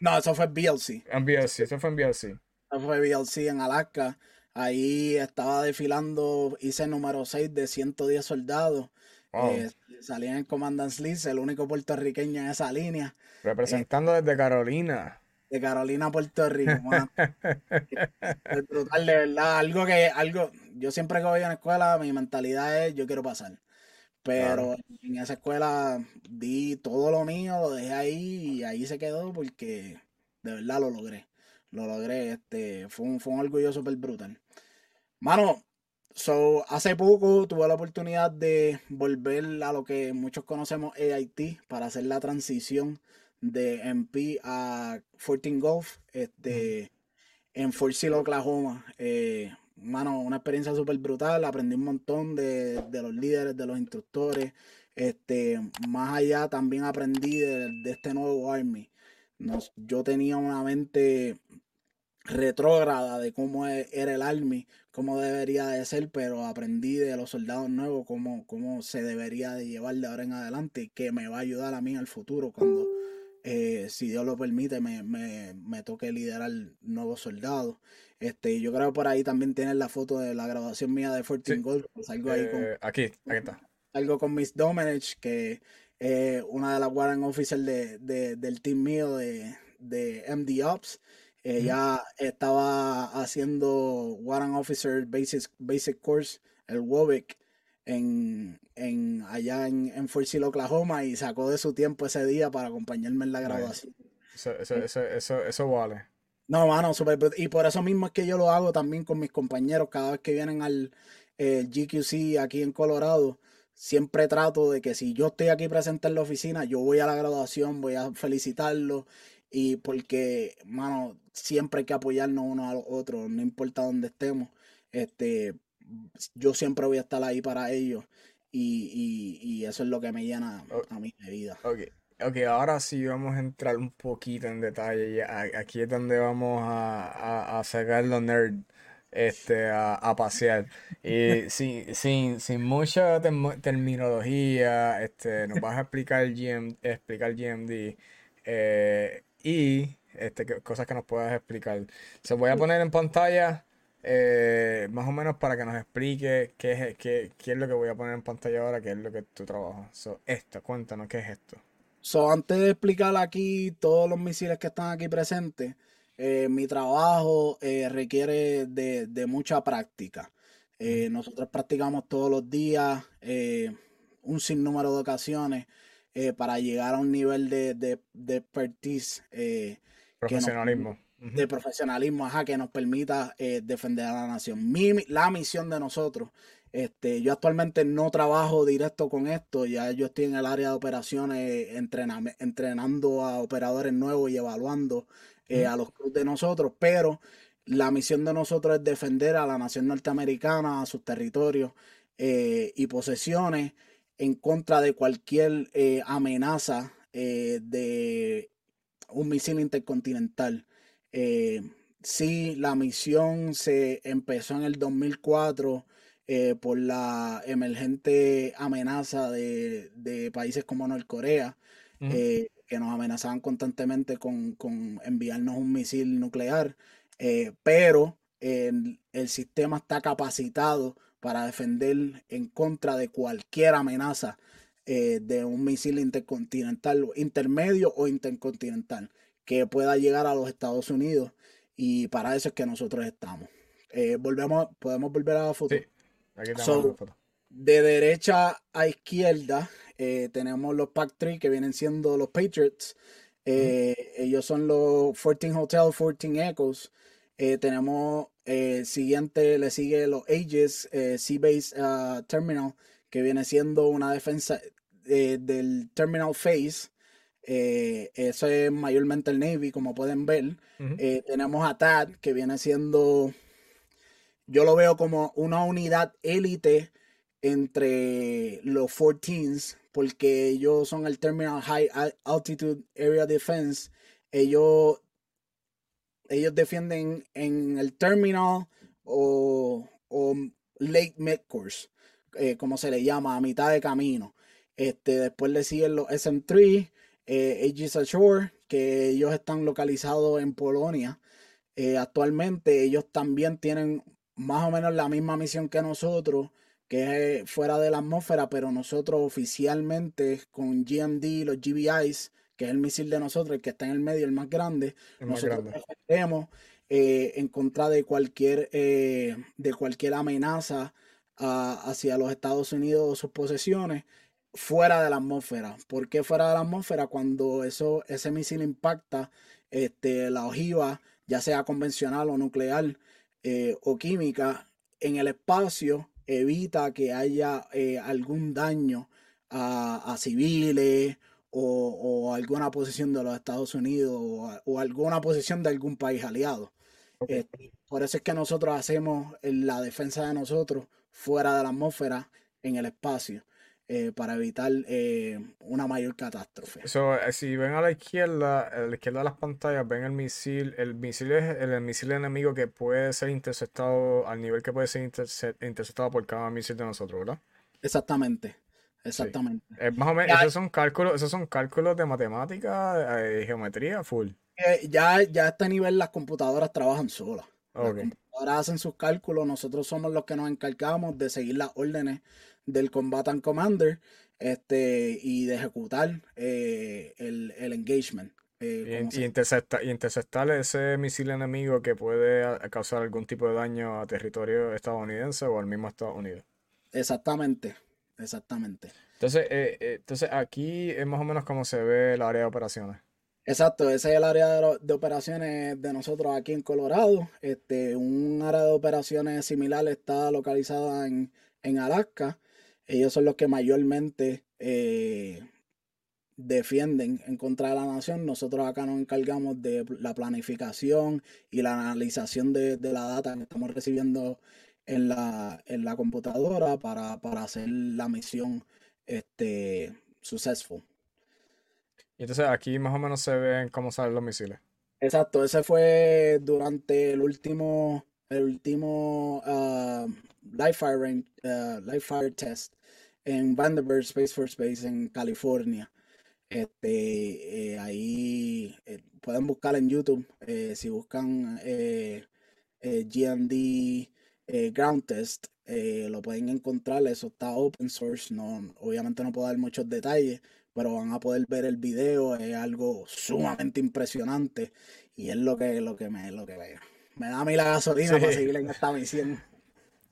No, eso fue BLC. En BLC, eso fue en BLC. Eso fue BLC en Alaska. Ahí estaba desfilando, hice número 6 de 110 soldados. Eh, salía en Commandant's List, el único puertorriqueño en esa línea. Representando desde Carolina. De Carolina, Puerto Rico, es brutal, de verdad. Algo que, algo, yo siempre que voy a la escuela, mi mentalidad es yo quiero pasar. Pero en esa escuela di todo lo mío, lo dejé ahí y ahí se quedó porque de verdad lo logré. Lo logré, este, fue un, fue un orgullo súper brutal. Mano, so, hace poco tuve la oportunidad de volver a lo que muchos conocemos AIT para hacer la transición de MP a 14 Golf este, en Fort Sill, Oklahoma. Eh, mano, una experiencia súper brutal. Aprendí un montón de, los líderes, de los instructores. Este, más allá también aprendí de, este nuevo Army. Nos, yo tenía una mente retrógrada de cómo e, era el Army, cómo debería de ser, pero aprendí de los soldados nuevos cómo, cómo se debería de llevar de ahora en adelante, que me va a ayudar a mí el futuro cuando eh, si Dios lo permite, me, me, me, toque liderar nuevos soldados. Este, yo creo que por ahí también tienen la foto de la graduación mía de 14 Gold. Salgo ahí con, eh, aquí, aquí está. Algo con Miss Domenech, que es una de las Warren Officers de, de, del team mío de, de MD Ops. Ella estaba haciendo Warren Officer Basic, Basic Course, el WOBIC, en, en, allá en, en Fort Sill, Oklahoma, y sacó de su tiempo ese día para acompañarme en la graduación. Eso, eso, eso, eso, eso vale. No, mano, super, y por eso mismo es que yo lo hago también con mis compañeros cada vez que vienen al eh, GQC aquí en Colorado. Siempre trato de que si yo estoy aquí presente en la oficina, yo voy a la graduación, voy a felicitarlo. Y porque, mano, siempre hay que apoyarnos uno a los otros, no importa dónde estemos. Este, yo siempre voy a estar ahí para ellos y, y, eso es lo que me llena a mí de vida. Ok, ahora sí vamos a entrar un poquito en detalle. Aquí es donde vamos a, a, sacar los nerds este, a, pasear. Y sin, sin, sin mucha terminología, este, nos vas a explicar GM, explicar GMD eh, y este, cosas que nos puedas explicar. Se voy a poner en pantalla eh, más o menos para que nos explique qué es, qué, qué es lo que voy a poner en pantalla ahora, qué es lo que tu trabajo. So, esto, cuéntanos, ¿qué es esto? So, antes de explicar aquí todos los misiles que están aquí presentes, eh, mi trabajo eh, requiere de, mucha práctica. nosotros practicamos todos los días un sinnúmero de ocasiones para llegar a un nivel de, de, de expertise. Profesionalismo de profesionalismo, ajá, que nos permita eh, defender a la nación. Mi, la misión de nosotros, este, yo actualmente no trabajo directo con esto, ya yo estoy en el área de operaciones entrenando a operadores nuevos y evaluando eh, a los clubes de nosotros, pero la misión de nosotros es defender a la nación norteamericana, a sus territorios eh, y posesiones en contra de cualquier amenaza de un misil intercontinental. Eh, sí, la misión se empezó en el 2004 eh, por la emergente amenaza de, países como Norcorea, eh, que nos amenazaban constantemente con, enviarnos un misil nuclear, pero el, el sistema está capacitado para defender en contra de cualquier amenaza de un misil intercontinental, intermedio o intercontinental que pueda llegar a los Estados Unidos y para eso es que nosotros estamos. Eh, volvemos, podemos volver a la foto. Sí, aquí. De derecha a izquierda eh, tenemos los Pack 3 que vienen siendo los Patriots. Eh, ellos son los 14 Hotel, 14 Echoes. tenemos siguiente, le sigue los Aegis, Sea Base uh, Terminal, que viene siendo una defensa del Terminal Phase. Eh, eso es mayormente el Navy, como pueden ver. Eh, tenemos a TAD, que viene siendo, yo lo veo como una unidad élite entre los 14s, porque ellos son el Terminal High Altitude Area Defense. Ellos, ellos defienden en el terminal o, Lake Midcourse, eh, como se le llama, a mitad de camino. Este, después le siguen los SM3, eh, Aegis Ashore, que ellos están localizados en Polonia. Eh, actualmente ellos también tienen más o menos la misma misión que nosotros, que es fuera de la atmósfera, pero nosotros oficialmente con GMD, los GBIs, que es el misil de nosotros, el que está en el medio, el más grande, nosotros defendemos eh, en contra de cualquier, de cualquier amenaza hacia los Estados Unidos o sus posesiones fuera de la atmósfera. ¿Por qué fuera de la atmósfera? Cuando eso, ese misil impacta este, la ojiva, ya sea convencional o nuclear eh, o química, en el espacio evita que haya eh, algún daño a, civiles o, alguna posición de los Estados Unidos o, alguna posición de algún país aliado. Este, por eso es que nosotros hacemos la defensa de nosotros fuera de la atmósfera en el espacio. Eh, para evitar eh, una mayor catástrofe. Eh, si ven a la izquierda, a la izquierda de las pantallas, ven el misil. El misil es el, misil enemigo que puede ser interceptado al nivel que puede ser interceptado por cada misil de nosotros, ¿verdad? Exactamente. Exactamente. más o menos, esos son cálculos, esos son cálculos de matemática, de geometría, full. ya, ya a este nivel las computadoras trabajan solas. Okay. Ahora hacen sus cálculos, nosotros somos los que nos encargamos de seguir las órdenes del Combatant Commander este, y de ejecutar eh, el, engagement. Eh, y, interceptar, ese misil enemigo que puede causar algún tipo de daño a territorio estadounidense o al mismo Estados Unidos. Exactamente, exactamente. Entonces, eh, entonces aquí es más o menos como se ve el área de operaciones. Exacto, ese es el área de, operaciones de nosotros aquí en Colorado. Este, un área de operaciones similar está localizada en, en Alaska. Ellos son los que mayormente eh, defienden en contra de la nación. Nosotros acá nos encargamos de la planificación y la analización de, la data que estamos recibiendo en la, en la computadora para, hacer la misión este, successful. Y entonces aquí más o menos se ven cómo salen los misiles. Exacto, ese fue durante el último, el último uh, live, fire, uh, live fire test en Vandenberg Space for Space en California. Este, eh, ahí eh, pueden buscar en YouTube, eh, si buscan GMD Ground Test, lo pueden encontrar, eso está open source, no, obviamente no puedo dar muchos detalles, pero van a poder ver el video, es algo sumamente impresionante y es lo que, lo que me, lo que me da a mí la gasolina para seguir en esta misión.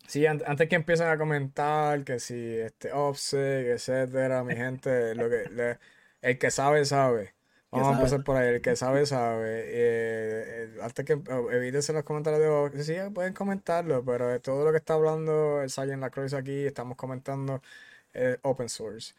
Sí, antes que empiecen a comentar que si este Offset, etcétera, mi gente, lo que el que sabe, sabe. Vamos a empezar por ahí, el que sabe, sabe. Eh, eh, antes que oh, evítense los comentarios de sí, pueden comentarlo, pero todo lo que está hablando el en La Cruz aquí, estamos comentando eh, open source.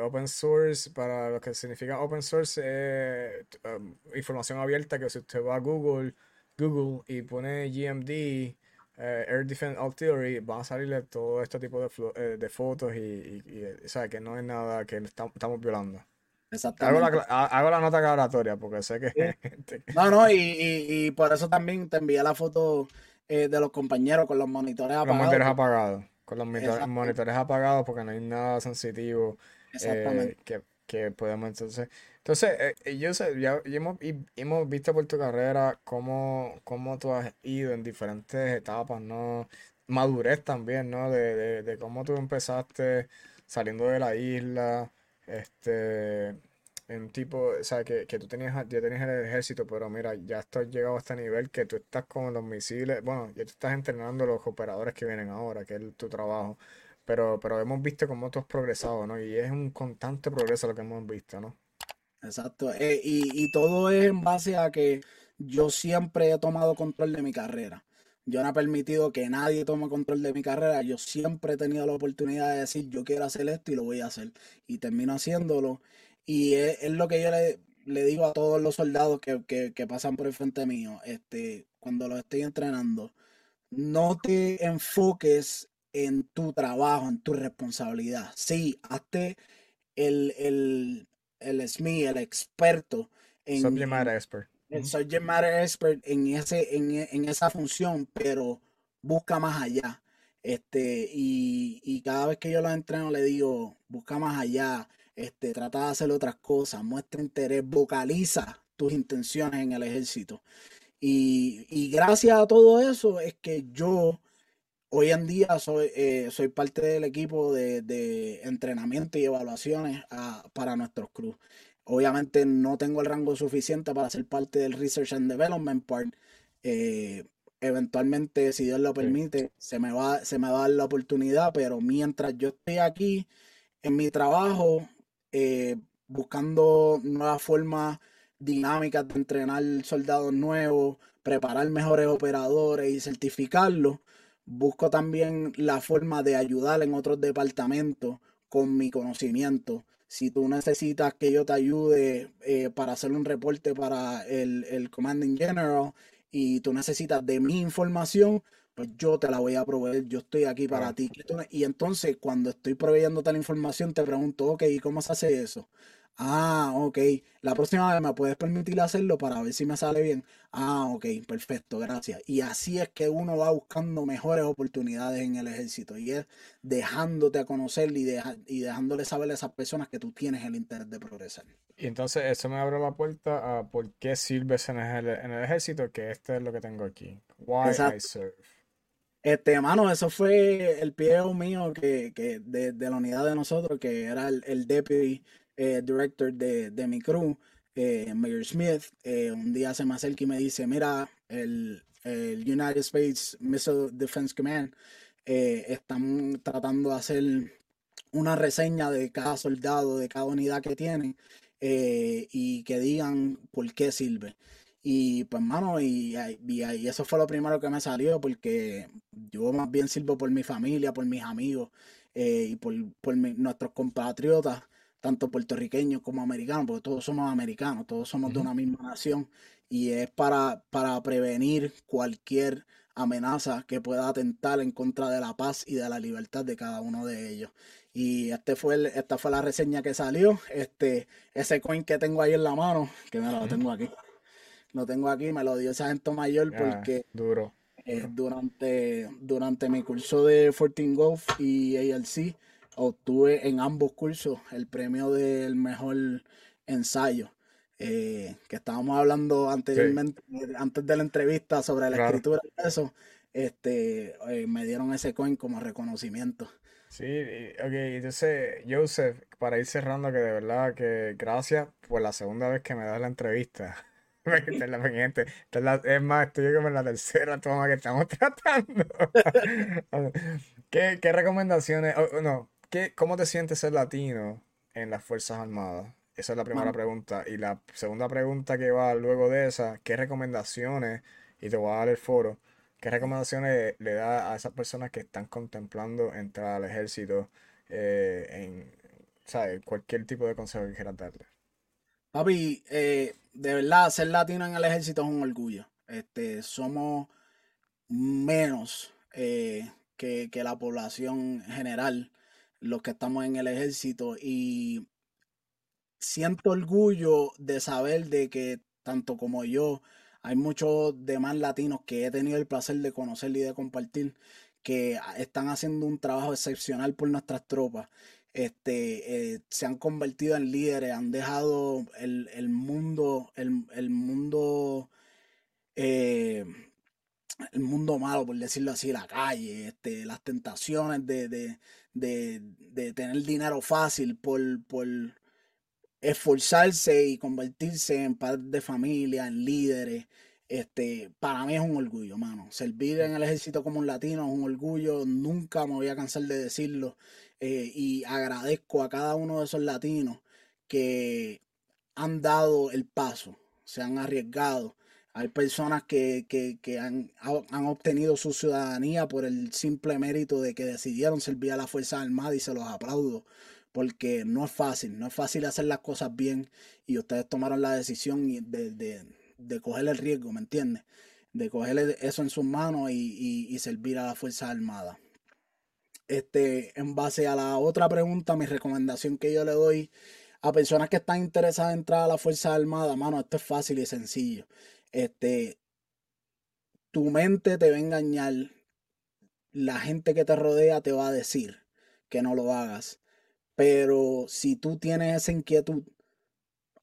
open source, para lo que significa open source, es um, información abierta que si usted va a Google, Google y pone GMD, eh, Air Defense Theory van a salirle todo este tipo de, eh, de fotos y, y, ¿sabes? que no es nada que estamos, violando. Exactamente. Hago la, hago la nota aclaratoria porque sé que... No, no, y, y, por eso también te envié la foto eh, de los compañeros con los monitores apagados. Los monitores apagados. Con los monitores, apagados porque no hay nada sensitivo que, que podemos entonces entonces, eh, eh, yo sé, ya, hemos, hemos, visto por tu carrera cómo, cómo tú has ido en diferentes etapas, ¿no? Madurez también, ¿no? De, de, cómo tú empezaste saliendo de la isla, este, en tipo, o sea, que, que tú tenías, ya tenías el ejército, pero mira, ya estás llegado a este nivel que tú estás con los misiles, bueno, ya tú estás entrenando los operadores que vienen ahora, que es tu trabajo, pero, pero hemos visto cómo tú has progresado, ¿no? Y es un constante progreso lo que hemos visto, ¿no? Exacto. Eh, y, todo es en base a que yo siempre he tomado control de mi carrera. Yo no he permitido que nadie tome control de mi carrera. Yo siempre he tenido la oportunidad de decir, yo quiero hacer esto y lo voy a hacer. Y termino haciéndolo. Y es, lo que yo le, le, digo a todos los soldados que, que, pasan por el frente mío, este, cuando los estoy entrenando. No te enfoques en tu trabajo, en tu responsabilidad. Sí, hazte el, el, el SME, el experto en subject matter expert. El subject matter expert en ese, en, esa función, pero busca más allá. Este, y, cada vez que yo lo entreno le digo, busca más allá, este, trata de hacer otras cosas, muestra interés, vocaliza tus intenciones en el ejército. Y, y gracias a todo eso es que yo Hoy en día soy, eh, soy parte del equipo de, entrenamiento y evaluaciones ah, para nuestros crews. Obviamente no tengo el rango suficiente para ser parte del Research and Development Part. Eh, eventualmente, si Dios lo permite, se, me va, se me va a dar la oportunidad, pero mientras yo estoy aquí en mi trabajo, eh, buscando nuevas formas dinámicas de entrenar soldados nuevos, preparar mejores operadores y certificarlos, busco también la forma de ayudar en otros departamentos con mi conocimiento. Si tú necesitas que yo te ayude eh, para hacer un reporte para el, el Commanding General y tú necesitas de mi información, pues yo te la voy a proveer, yo estoy aquí para ti. Y entonces cuando estoy proveyendo tal información te pregunto, ok, ¿y cómo se hace eso? Ah, ok. La próxima vez me puedes permitir hacerlo para ver si me sale bien. Ah, ok, perfecto, gracias. Y así es que uno va buscando mejores oportunidades en el ejército y es dejándote a conocer y, y dejándole saber a esas personas que tú tienes el interés de progresar. Y entonces eso me abre la puerta a por qué sirves en el, en el ejército, que este es lo que tengo aquí. Why I serve. Este, mano, eso fue el pie mío que, que de, de, la unidad de nosotros, que era el, el deputy eh, director de, de, mi crew, eh, Mayor Smith, eh, un día se me acerca y me dice, mira, el, el United States Missile Defense Command están tratando de hacer una reseña de cada soldado, de cada unidad que tienen y que digan por qué sirve. Y pues, mano, y, y, eso fue lo primero que me salió, porque yo más bien sirvo por mi familia, por mis amigos y por, por nuestros compatriotas tanto puertorriqueños como americanos, porque todos somos americanos, todos somos de una misma nación, y es para, para prevenir cualquier amenaza que pueda atentar en contra de la paz y de la libertad de cada uno de ellos. Y este fue esta fue la reseña que salió. Este, ese coin que tengo ahí en la mano, que me lo tengo aquí. Lo tengo aquí, me lo dio ese agente mayor porque duro. Eh, durante, durante mi curso de 14 Golf y ALC, obtuve en ambos cursos el premio del mejor ensayo. Eh, que estábamos hablando anteriormente, antes de la entrevista sobre la escritura y eso, este, eh, me dieron ese coin como reconocimiento. Sí, ok, entonces, Joseph, para ir cerrando, que de verdad que gracias por la segunda vez que me das la entrevista. es más, estoy como en la tercera toma que estamos tratando. ¿Qué, ¿Qué, recomendaciones? no, ¿Cómo te sientes ser latino en las Fuerzas Armadas? Esa es la primera pregunta. Y la segunda pregunta que va luego de esa, ¿qué recomendaciones, y te voy a dar el foro, qué recomendaciones le da a esas personas que están contemplando entrar al ejército eh, en ¿sabes? cualquier tipo de consejo que quieras darle? Papi, eh, de verdad, ser latino en el ejército es un orgullo. Este, somos menos eh, que, que la población general los que estamos en el ejército y siento orgullo de saber de que tanto como yo, hay muchos demás latinos que he tenido el placer de conocer y de compartir que están haciendo un trabajo excepcional por nuestras tropas. Este, eh, se han convertido en líderes, han dejado el, mundo, el, mundo, eh, el mundo malo, por decirlo así, la calle, este, las tentaciones de, de tener dinero fácil por, por esforzarse y convertirse en padres de familia, en líderes. Este, para mí es un orgullo, mano. Servir en el ejército como un latino es un orgullo. Nunca me voy a cansar de decirlo. Eh, y agradezco a cada uno de esos latinos que han dado el paso, se han arriesgado hay personas que, han, obtenido su ciudadanía por el simple mérito de que decidieron servir a la Fuerza Armada y se los aplaudo. Porque no es fácil, no es fácil hacer las cosas bien y ustedes tomaron la decisión de, de, coger el riesgo, ¿me entiendes? De coger eso en sus manos y, servir a la Fuerza Armada. Este, en base a la otra pregunta, mi recomendación que yo le doy a personas que están interesadas en entrar a la Fuerza Armada, mano, esto es fácil y sencillo este, tu mente te va a engañar, la gente que te rodea te va a decir que no lo hagas. Pero si tú tienes esa inquietud,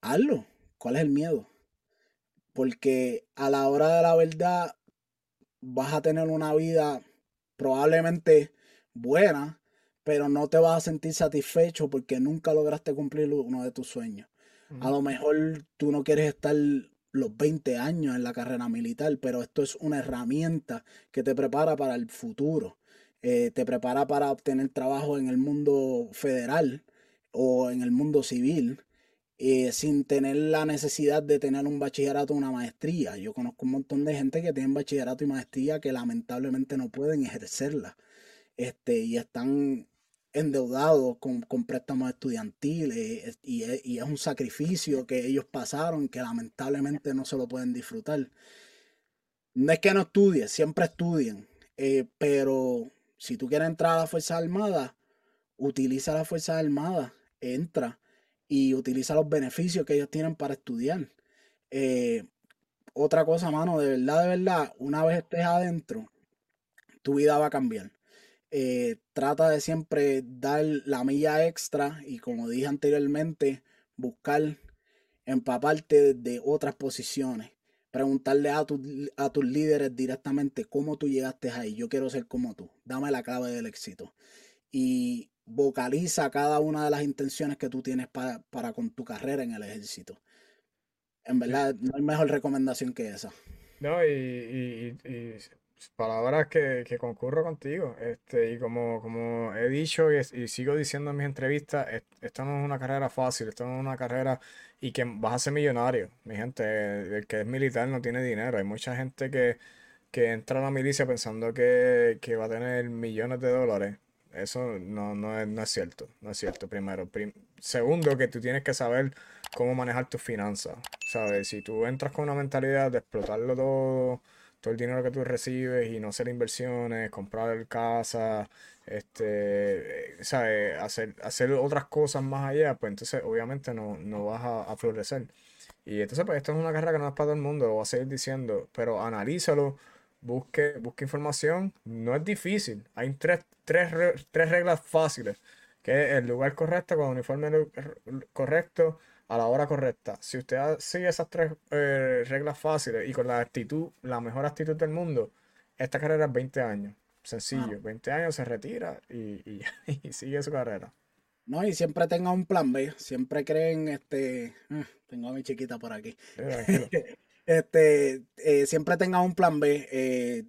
hazlo. ¿Cuál es el miedo? Porque a la hora de la verdad vas a tener una vida probablemente buena, pero no te vas a sentir satisfecho porque nunca lograste cumplir uno de tus sueños. A lo mejor tú no quieres estar los 20 años en la carrera militar, pero esto es una herramienta que te prepara para el futuro. Eh, te prepara para obtener trabajo en el mundo federal o en el mundo civil eh, sin tener la necesidad de tener un bachillerato o una maestría. Yo conozco un montón de gente que tienen bachillerato y maestría que lamentablemente no pueden ejercerla este, y están endeudados con, con préstamos estudiantiles y es, y es un sacrificio que ellos pasaron que lamentablemente no se lo pueden disfrutar. No es que no estudien, siempre estudien, eh, pero si tú quieres entrar a la Fuerza Armada, utiliza la Fuerza Armada, entra y utiliza los beneficios que ellos tienen para estudiar. Eh, otra cosa, mano, de verdad, de verdad, una vez estés adentro, tu vida va a cambiar. Eh, trata de siempre dar la milla extra y como dije anteriormente, buscar empaparte de otras posiciones. Preguntarle a, a tus líderes directamente cómo tú llegaste ahí. Yo quiero ser como tú. Dame la clave del éxito. Y vocaliza cada una de las intenciones que tú tienes para, para con tu carrera en el ejército. En verdad, no hay mejor recomendación que esa. No, y, y, palabras que, que, concurro contigo. Este, y como, como he dicho y, sigo diciendo en mis entrevistas, esto no es una carrera fácil, esto no es una carrera y que vas a ser millonario. Mi gente, el que es militar no tiene dinero. Hay mucha gente que, que entra a la milicia pensando que, que va a tener millones de dólares. Eso no, no, es, no es cierto, no es cierto, primero. segundo, que tú tienes que saber cómo manejar tus finanzas, ¿sabes? Si tú entras con una mentalidad de explotarlo todo, todo el dinero que tú recibes y no hacer inversiones, comprar casa, este, ¿sabes? Hacer, hacer otras cosas más allá, pues entonces obviamente no, no vas a, florecer. Y entonces, pues esto es una carrera que no es para todo el mundo, lo voy a seguir diciendo, pero analízalo, busque, busque información, no es difícil, hay tres, tres, tres reglas fáciles, que el lugar correcto, con el uniforme correcto, a la hora correcta. Si usted sigue esas tres eh, reglas fáciles y con la actitud, la mejor actitud del mundo, esta carrera es 20 años. Sencillo, 20 años se retira y, y, sigue su carrera. No, y siempre tenga un plan B. Siempre creen, este. Mm, tengo a mi chiquita por aquí. este, eh, siempre tenga un plan B. Eh,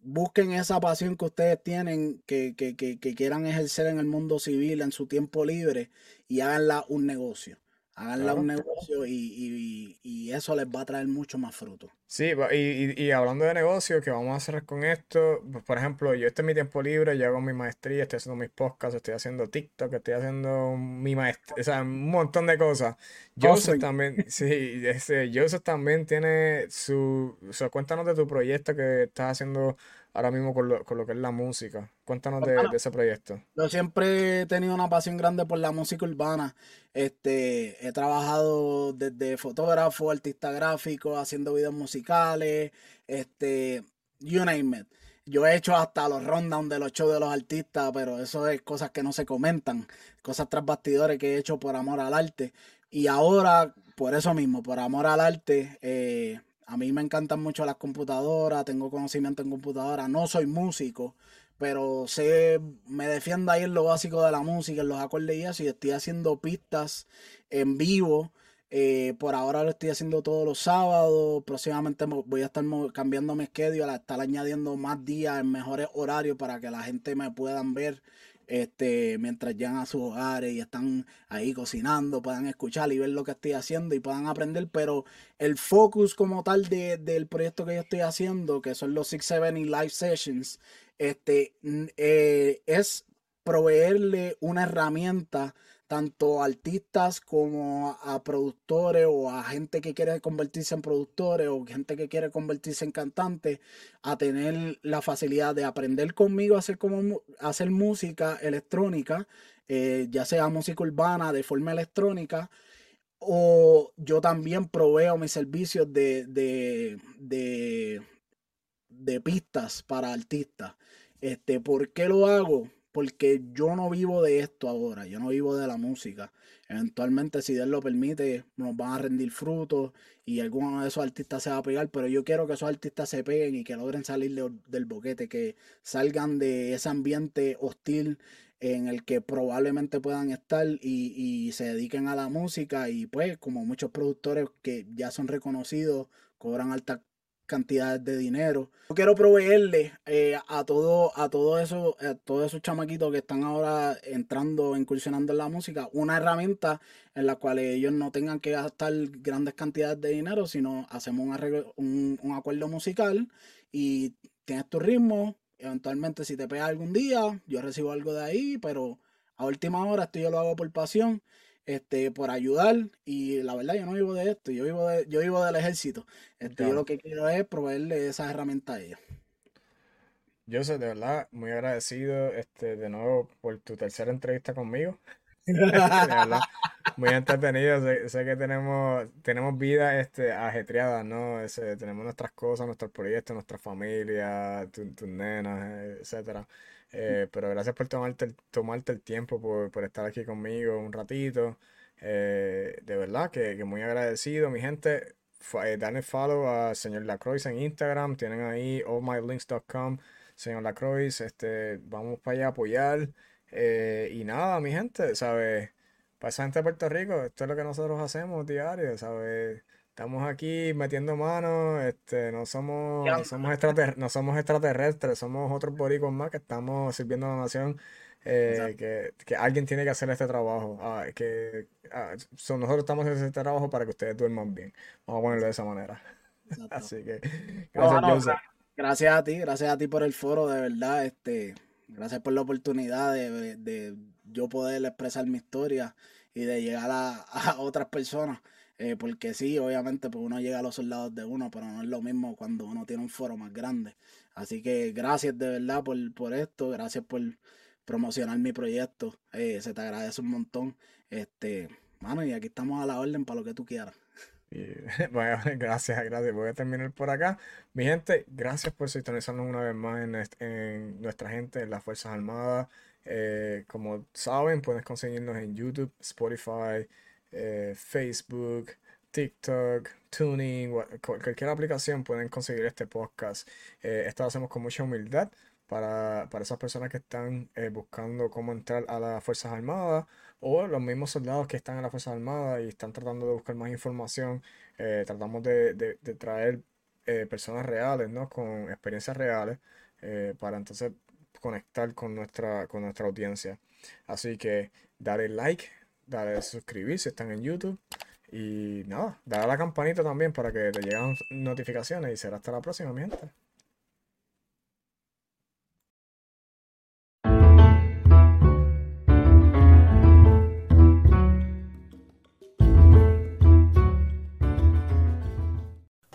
busquen esa pasión que ustedes tienen, que, que, que, que, quieran ejercer en el mundo civil, en su tiempo libre, y háganla un negocio. Háganla un negocio y, eso les va a traer mucho más fruto. Sí, y, hablando de negocio, que vamos a hacer con esto, pues, por ejemplo, yo este es mi tiempo libre, yo hago mi maestría, estoy haciendo mis podcasts, estoy haciendo TikTok, estoy haciendo mi maestría, o sea, un montón de cosas. Joseph también, sí, ese, Joseph también tiene su, cuéntanos de tu proyecto que estás haciendo ahora mismo con lo, con lo que es la música. Cuéntanos de, ese proyecto. Yo siempre he tenido una pasión grande por la música urbana. Este, he trabajado desde fotógrafo, artista gráfico, haciendo videos musicales, este, you name it. Yo he hecho hasta los rundowns de los shows de los artistas, pero eso es cosas que no se comentan, cosas tras bastidores que he hecho por amor al arte. Y ahora, por eso mismo, por amor al arte, eh, a mí me encantan mucho las computadoras, tengo conocimiento en computadora, no soy músico, pero sé, me defiendo ahí en lo básico de la música, en los acordes y eso, y estoy haciendo pistas en vivo. Eh, por ahora lo estoy haciendo todos los sábados. Próximamente voy a estar cambiando mi schedule, a estar añadiendo más días en mejores horarios para que la gente me puedan ver este, mientras llegan a sus hogares y están ahí cocinando, puedan escuchar y ver lo que estoy haciendo y puedan aprender, pero el focus como tal de, del proyecto que yo estoy haciendo, que son los 670 Live Sessions, este, eh, es proveerle una herramienta tanto a artistas como a productores o a gente que quiere convertirse en productores o gente que quiere convertirse en cantantes, a tener la facilidad de aprender conmigo a hacer, como, hacer música electrónica, eh, ya sea música urbana de forma electrónica, o yo también proveo mis servicios de, de, de, de pistas para artistas. Este, ¿Por qué lo hago? Porque yo no vivo de esto ahora, yo no vivo de la música. Eventualmente, si Dios lo permite, nos van a rendir frutos y alguno de esos artistas se va a pegar, pero yo quiero que esos artistas se peguen y que logren salir del boquete, que salgan de ese ambiente hostil en el que probablemente puedan estar y, y, se dediquen a la música y pues como muchos productores que ya son reconocidos, cobran altas cantidades de dinero. Yo quiero proveerle eh, a todo, a todo eso, a todos esos chamaquitos que están ahora entrando, incursionando en la música, una herramienta en la cual ellos no tengan que gastar grandes cantidades de dinero, sino hacemos un, arreglo, un, un acuerdo musical y tienes tu ritmo, Eventualmente, si te pega algún día, yo recibo algo de ahí, pero a última hora esto yo lo hago por pasión, este, por ayudar. Y la verdad, yo no vivo de esto, yo vivo, de, yo vivo del ejército. Este, Yo lo que quiero es proveerle esas herramientas a ellos. Yo soy de verdad muy agradecido este, de nuevo por tu tercera entrevista conmigo. muy entretenido. Sé, que tenemos, tenemos vida este, ajetreada, ¿no? tenemos nuestras cosas, nuestros proyectos, nuestra familia, tus nenas, etcétera. Eh, pero gracias por tomarte el, tomarte el tiempo, por, estar aquí conmigo un ratito. Eh, de verdad que, muy agradecido, mi gente. Eh, dale follow a Señor Lacroix en Instagram. Tienen ahí allmylinks.com. Señor Lacroix, este, vamos para allá a apoyar. Eh, y nada, mi gente, ¿sabes? Para esa gente de Puerto Rico, esto es lo que nosotros hacemos diario, ¿sabes? Estamos aquí metiendo manos, este, no somos, no somos, no somos extraterrestres, somos otros boricos más que estamos sirviendo a la nación, eh, que, alguien tiene que hacer este trabajo, ah, que ah, nosotros estamos haciendo este trabajo para que ustedes duerman bien, vamos a ponerlo de esa manera. Así que, gracias, gracias a ti, gracias a ti por el foro, de verdad, este, Gracias por la oportunidad de, yo poder expresar mi historia y de llegar a, otras personas. Eh, porque sí, obviamente, pues uno llega a los soldados de uno, pero no es lo mismo cuando uno tiene un foro más grande. Así que gracias de verdad por, por esto, gracias por promocionar mi proyecto. Eh, se te agradece un montón. Este, mano, y aquí estamos a la orden para lo que tú quieras. bueno, gracias, gracias. Voy a terminar por acá. Mi gente, gracias por sintonizarnos una vez más en, nuestra gente, en las Fuerzas Armadas. Eh, como saben, puedes conseguirnos en YouTube, Spotify, eh, Facebook, TikTok, Tuning, cualquier aplicación pueden conseguir este podcast. Eh, esto lo hacemos con mucha humildad para, para esas personas que están buscando cómo entrar a las Fuerzas Armadas o los mismos soldados que están en las Fuerzas Armadas y están tratando de buscar más información. Eh, tratamos de, traer eh, personas reales, ¿no? Con experiencias reales eh, para entonces conectar con nuestra, con nuestra audiencia. Así que dale like, dale suscribir si están en YouTube. Y nada, dale a la campanita también para que te lleguen notificaciones y será hasta la próxima, mi.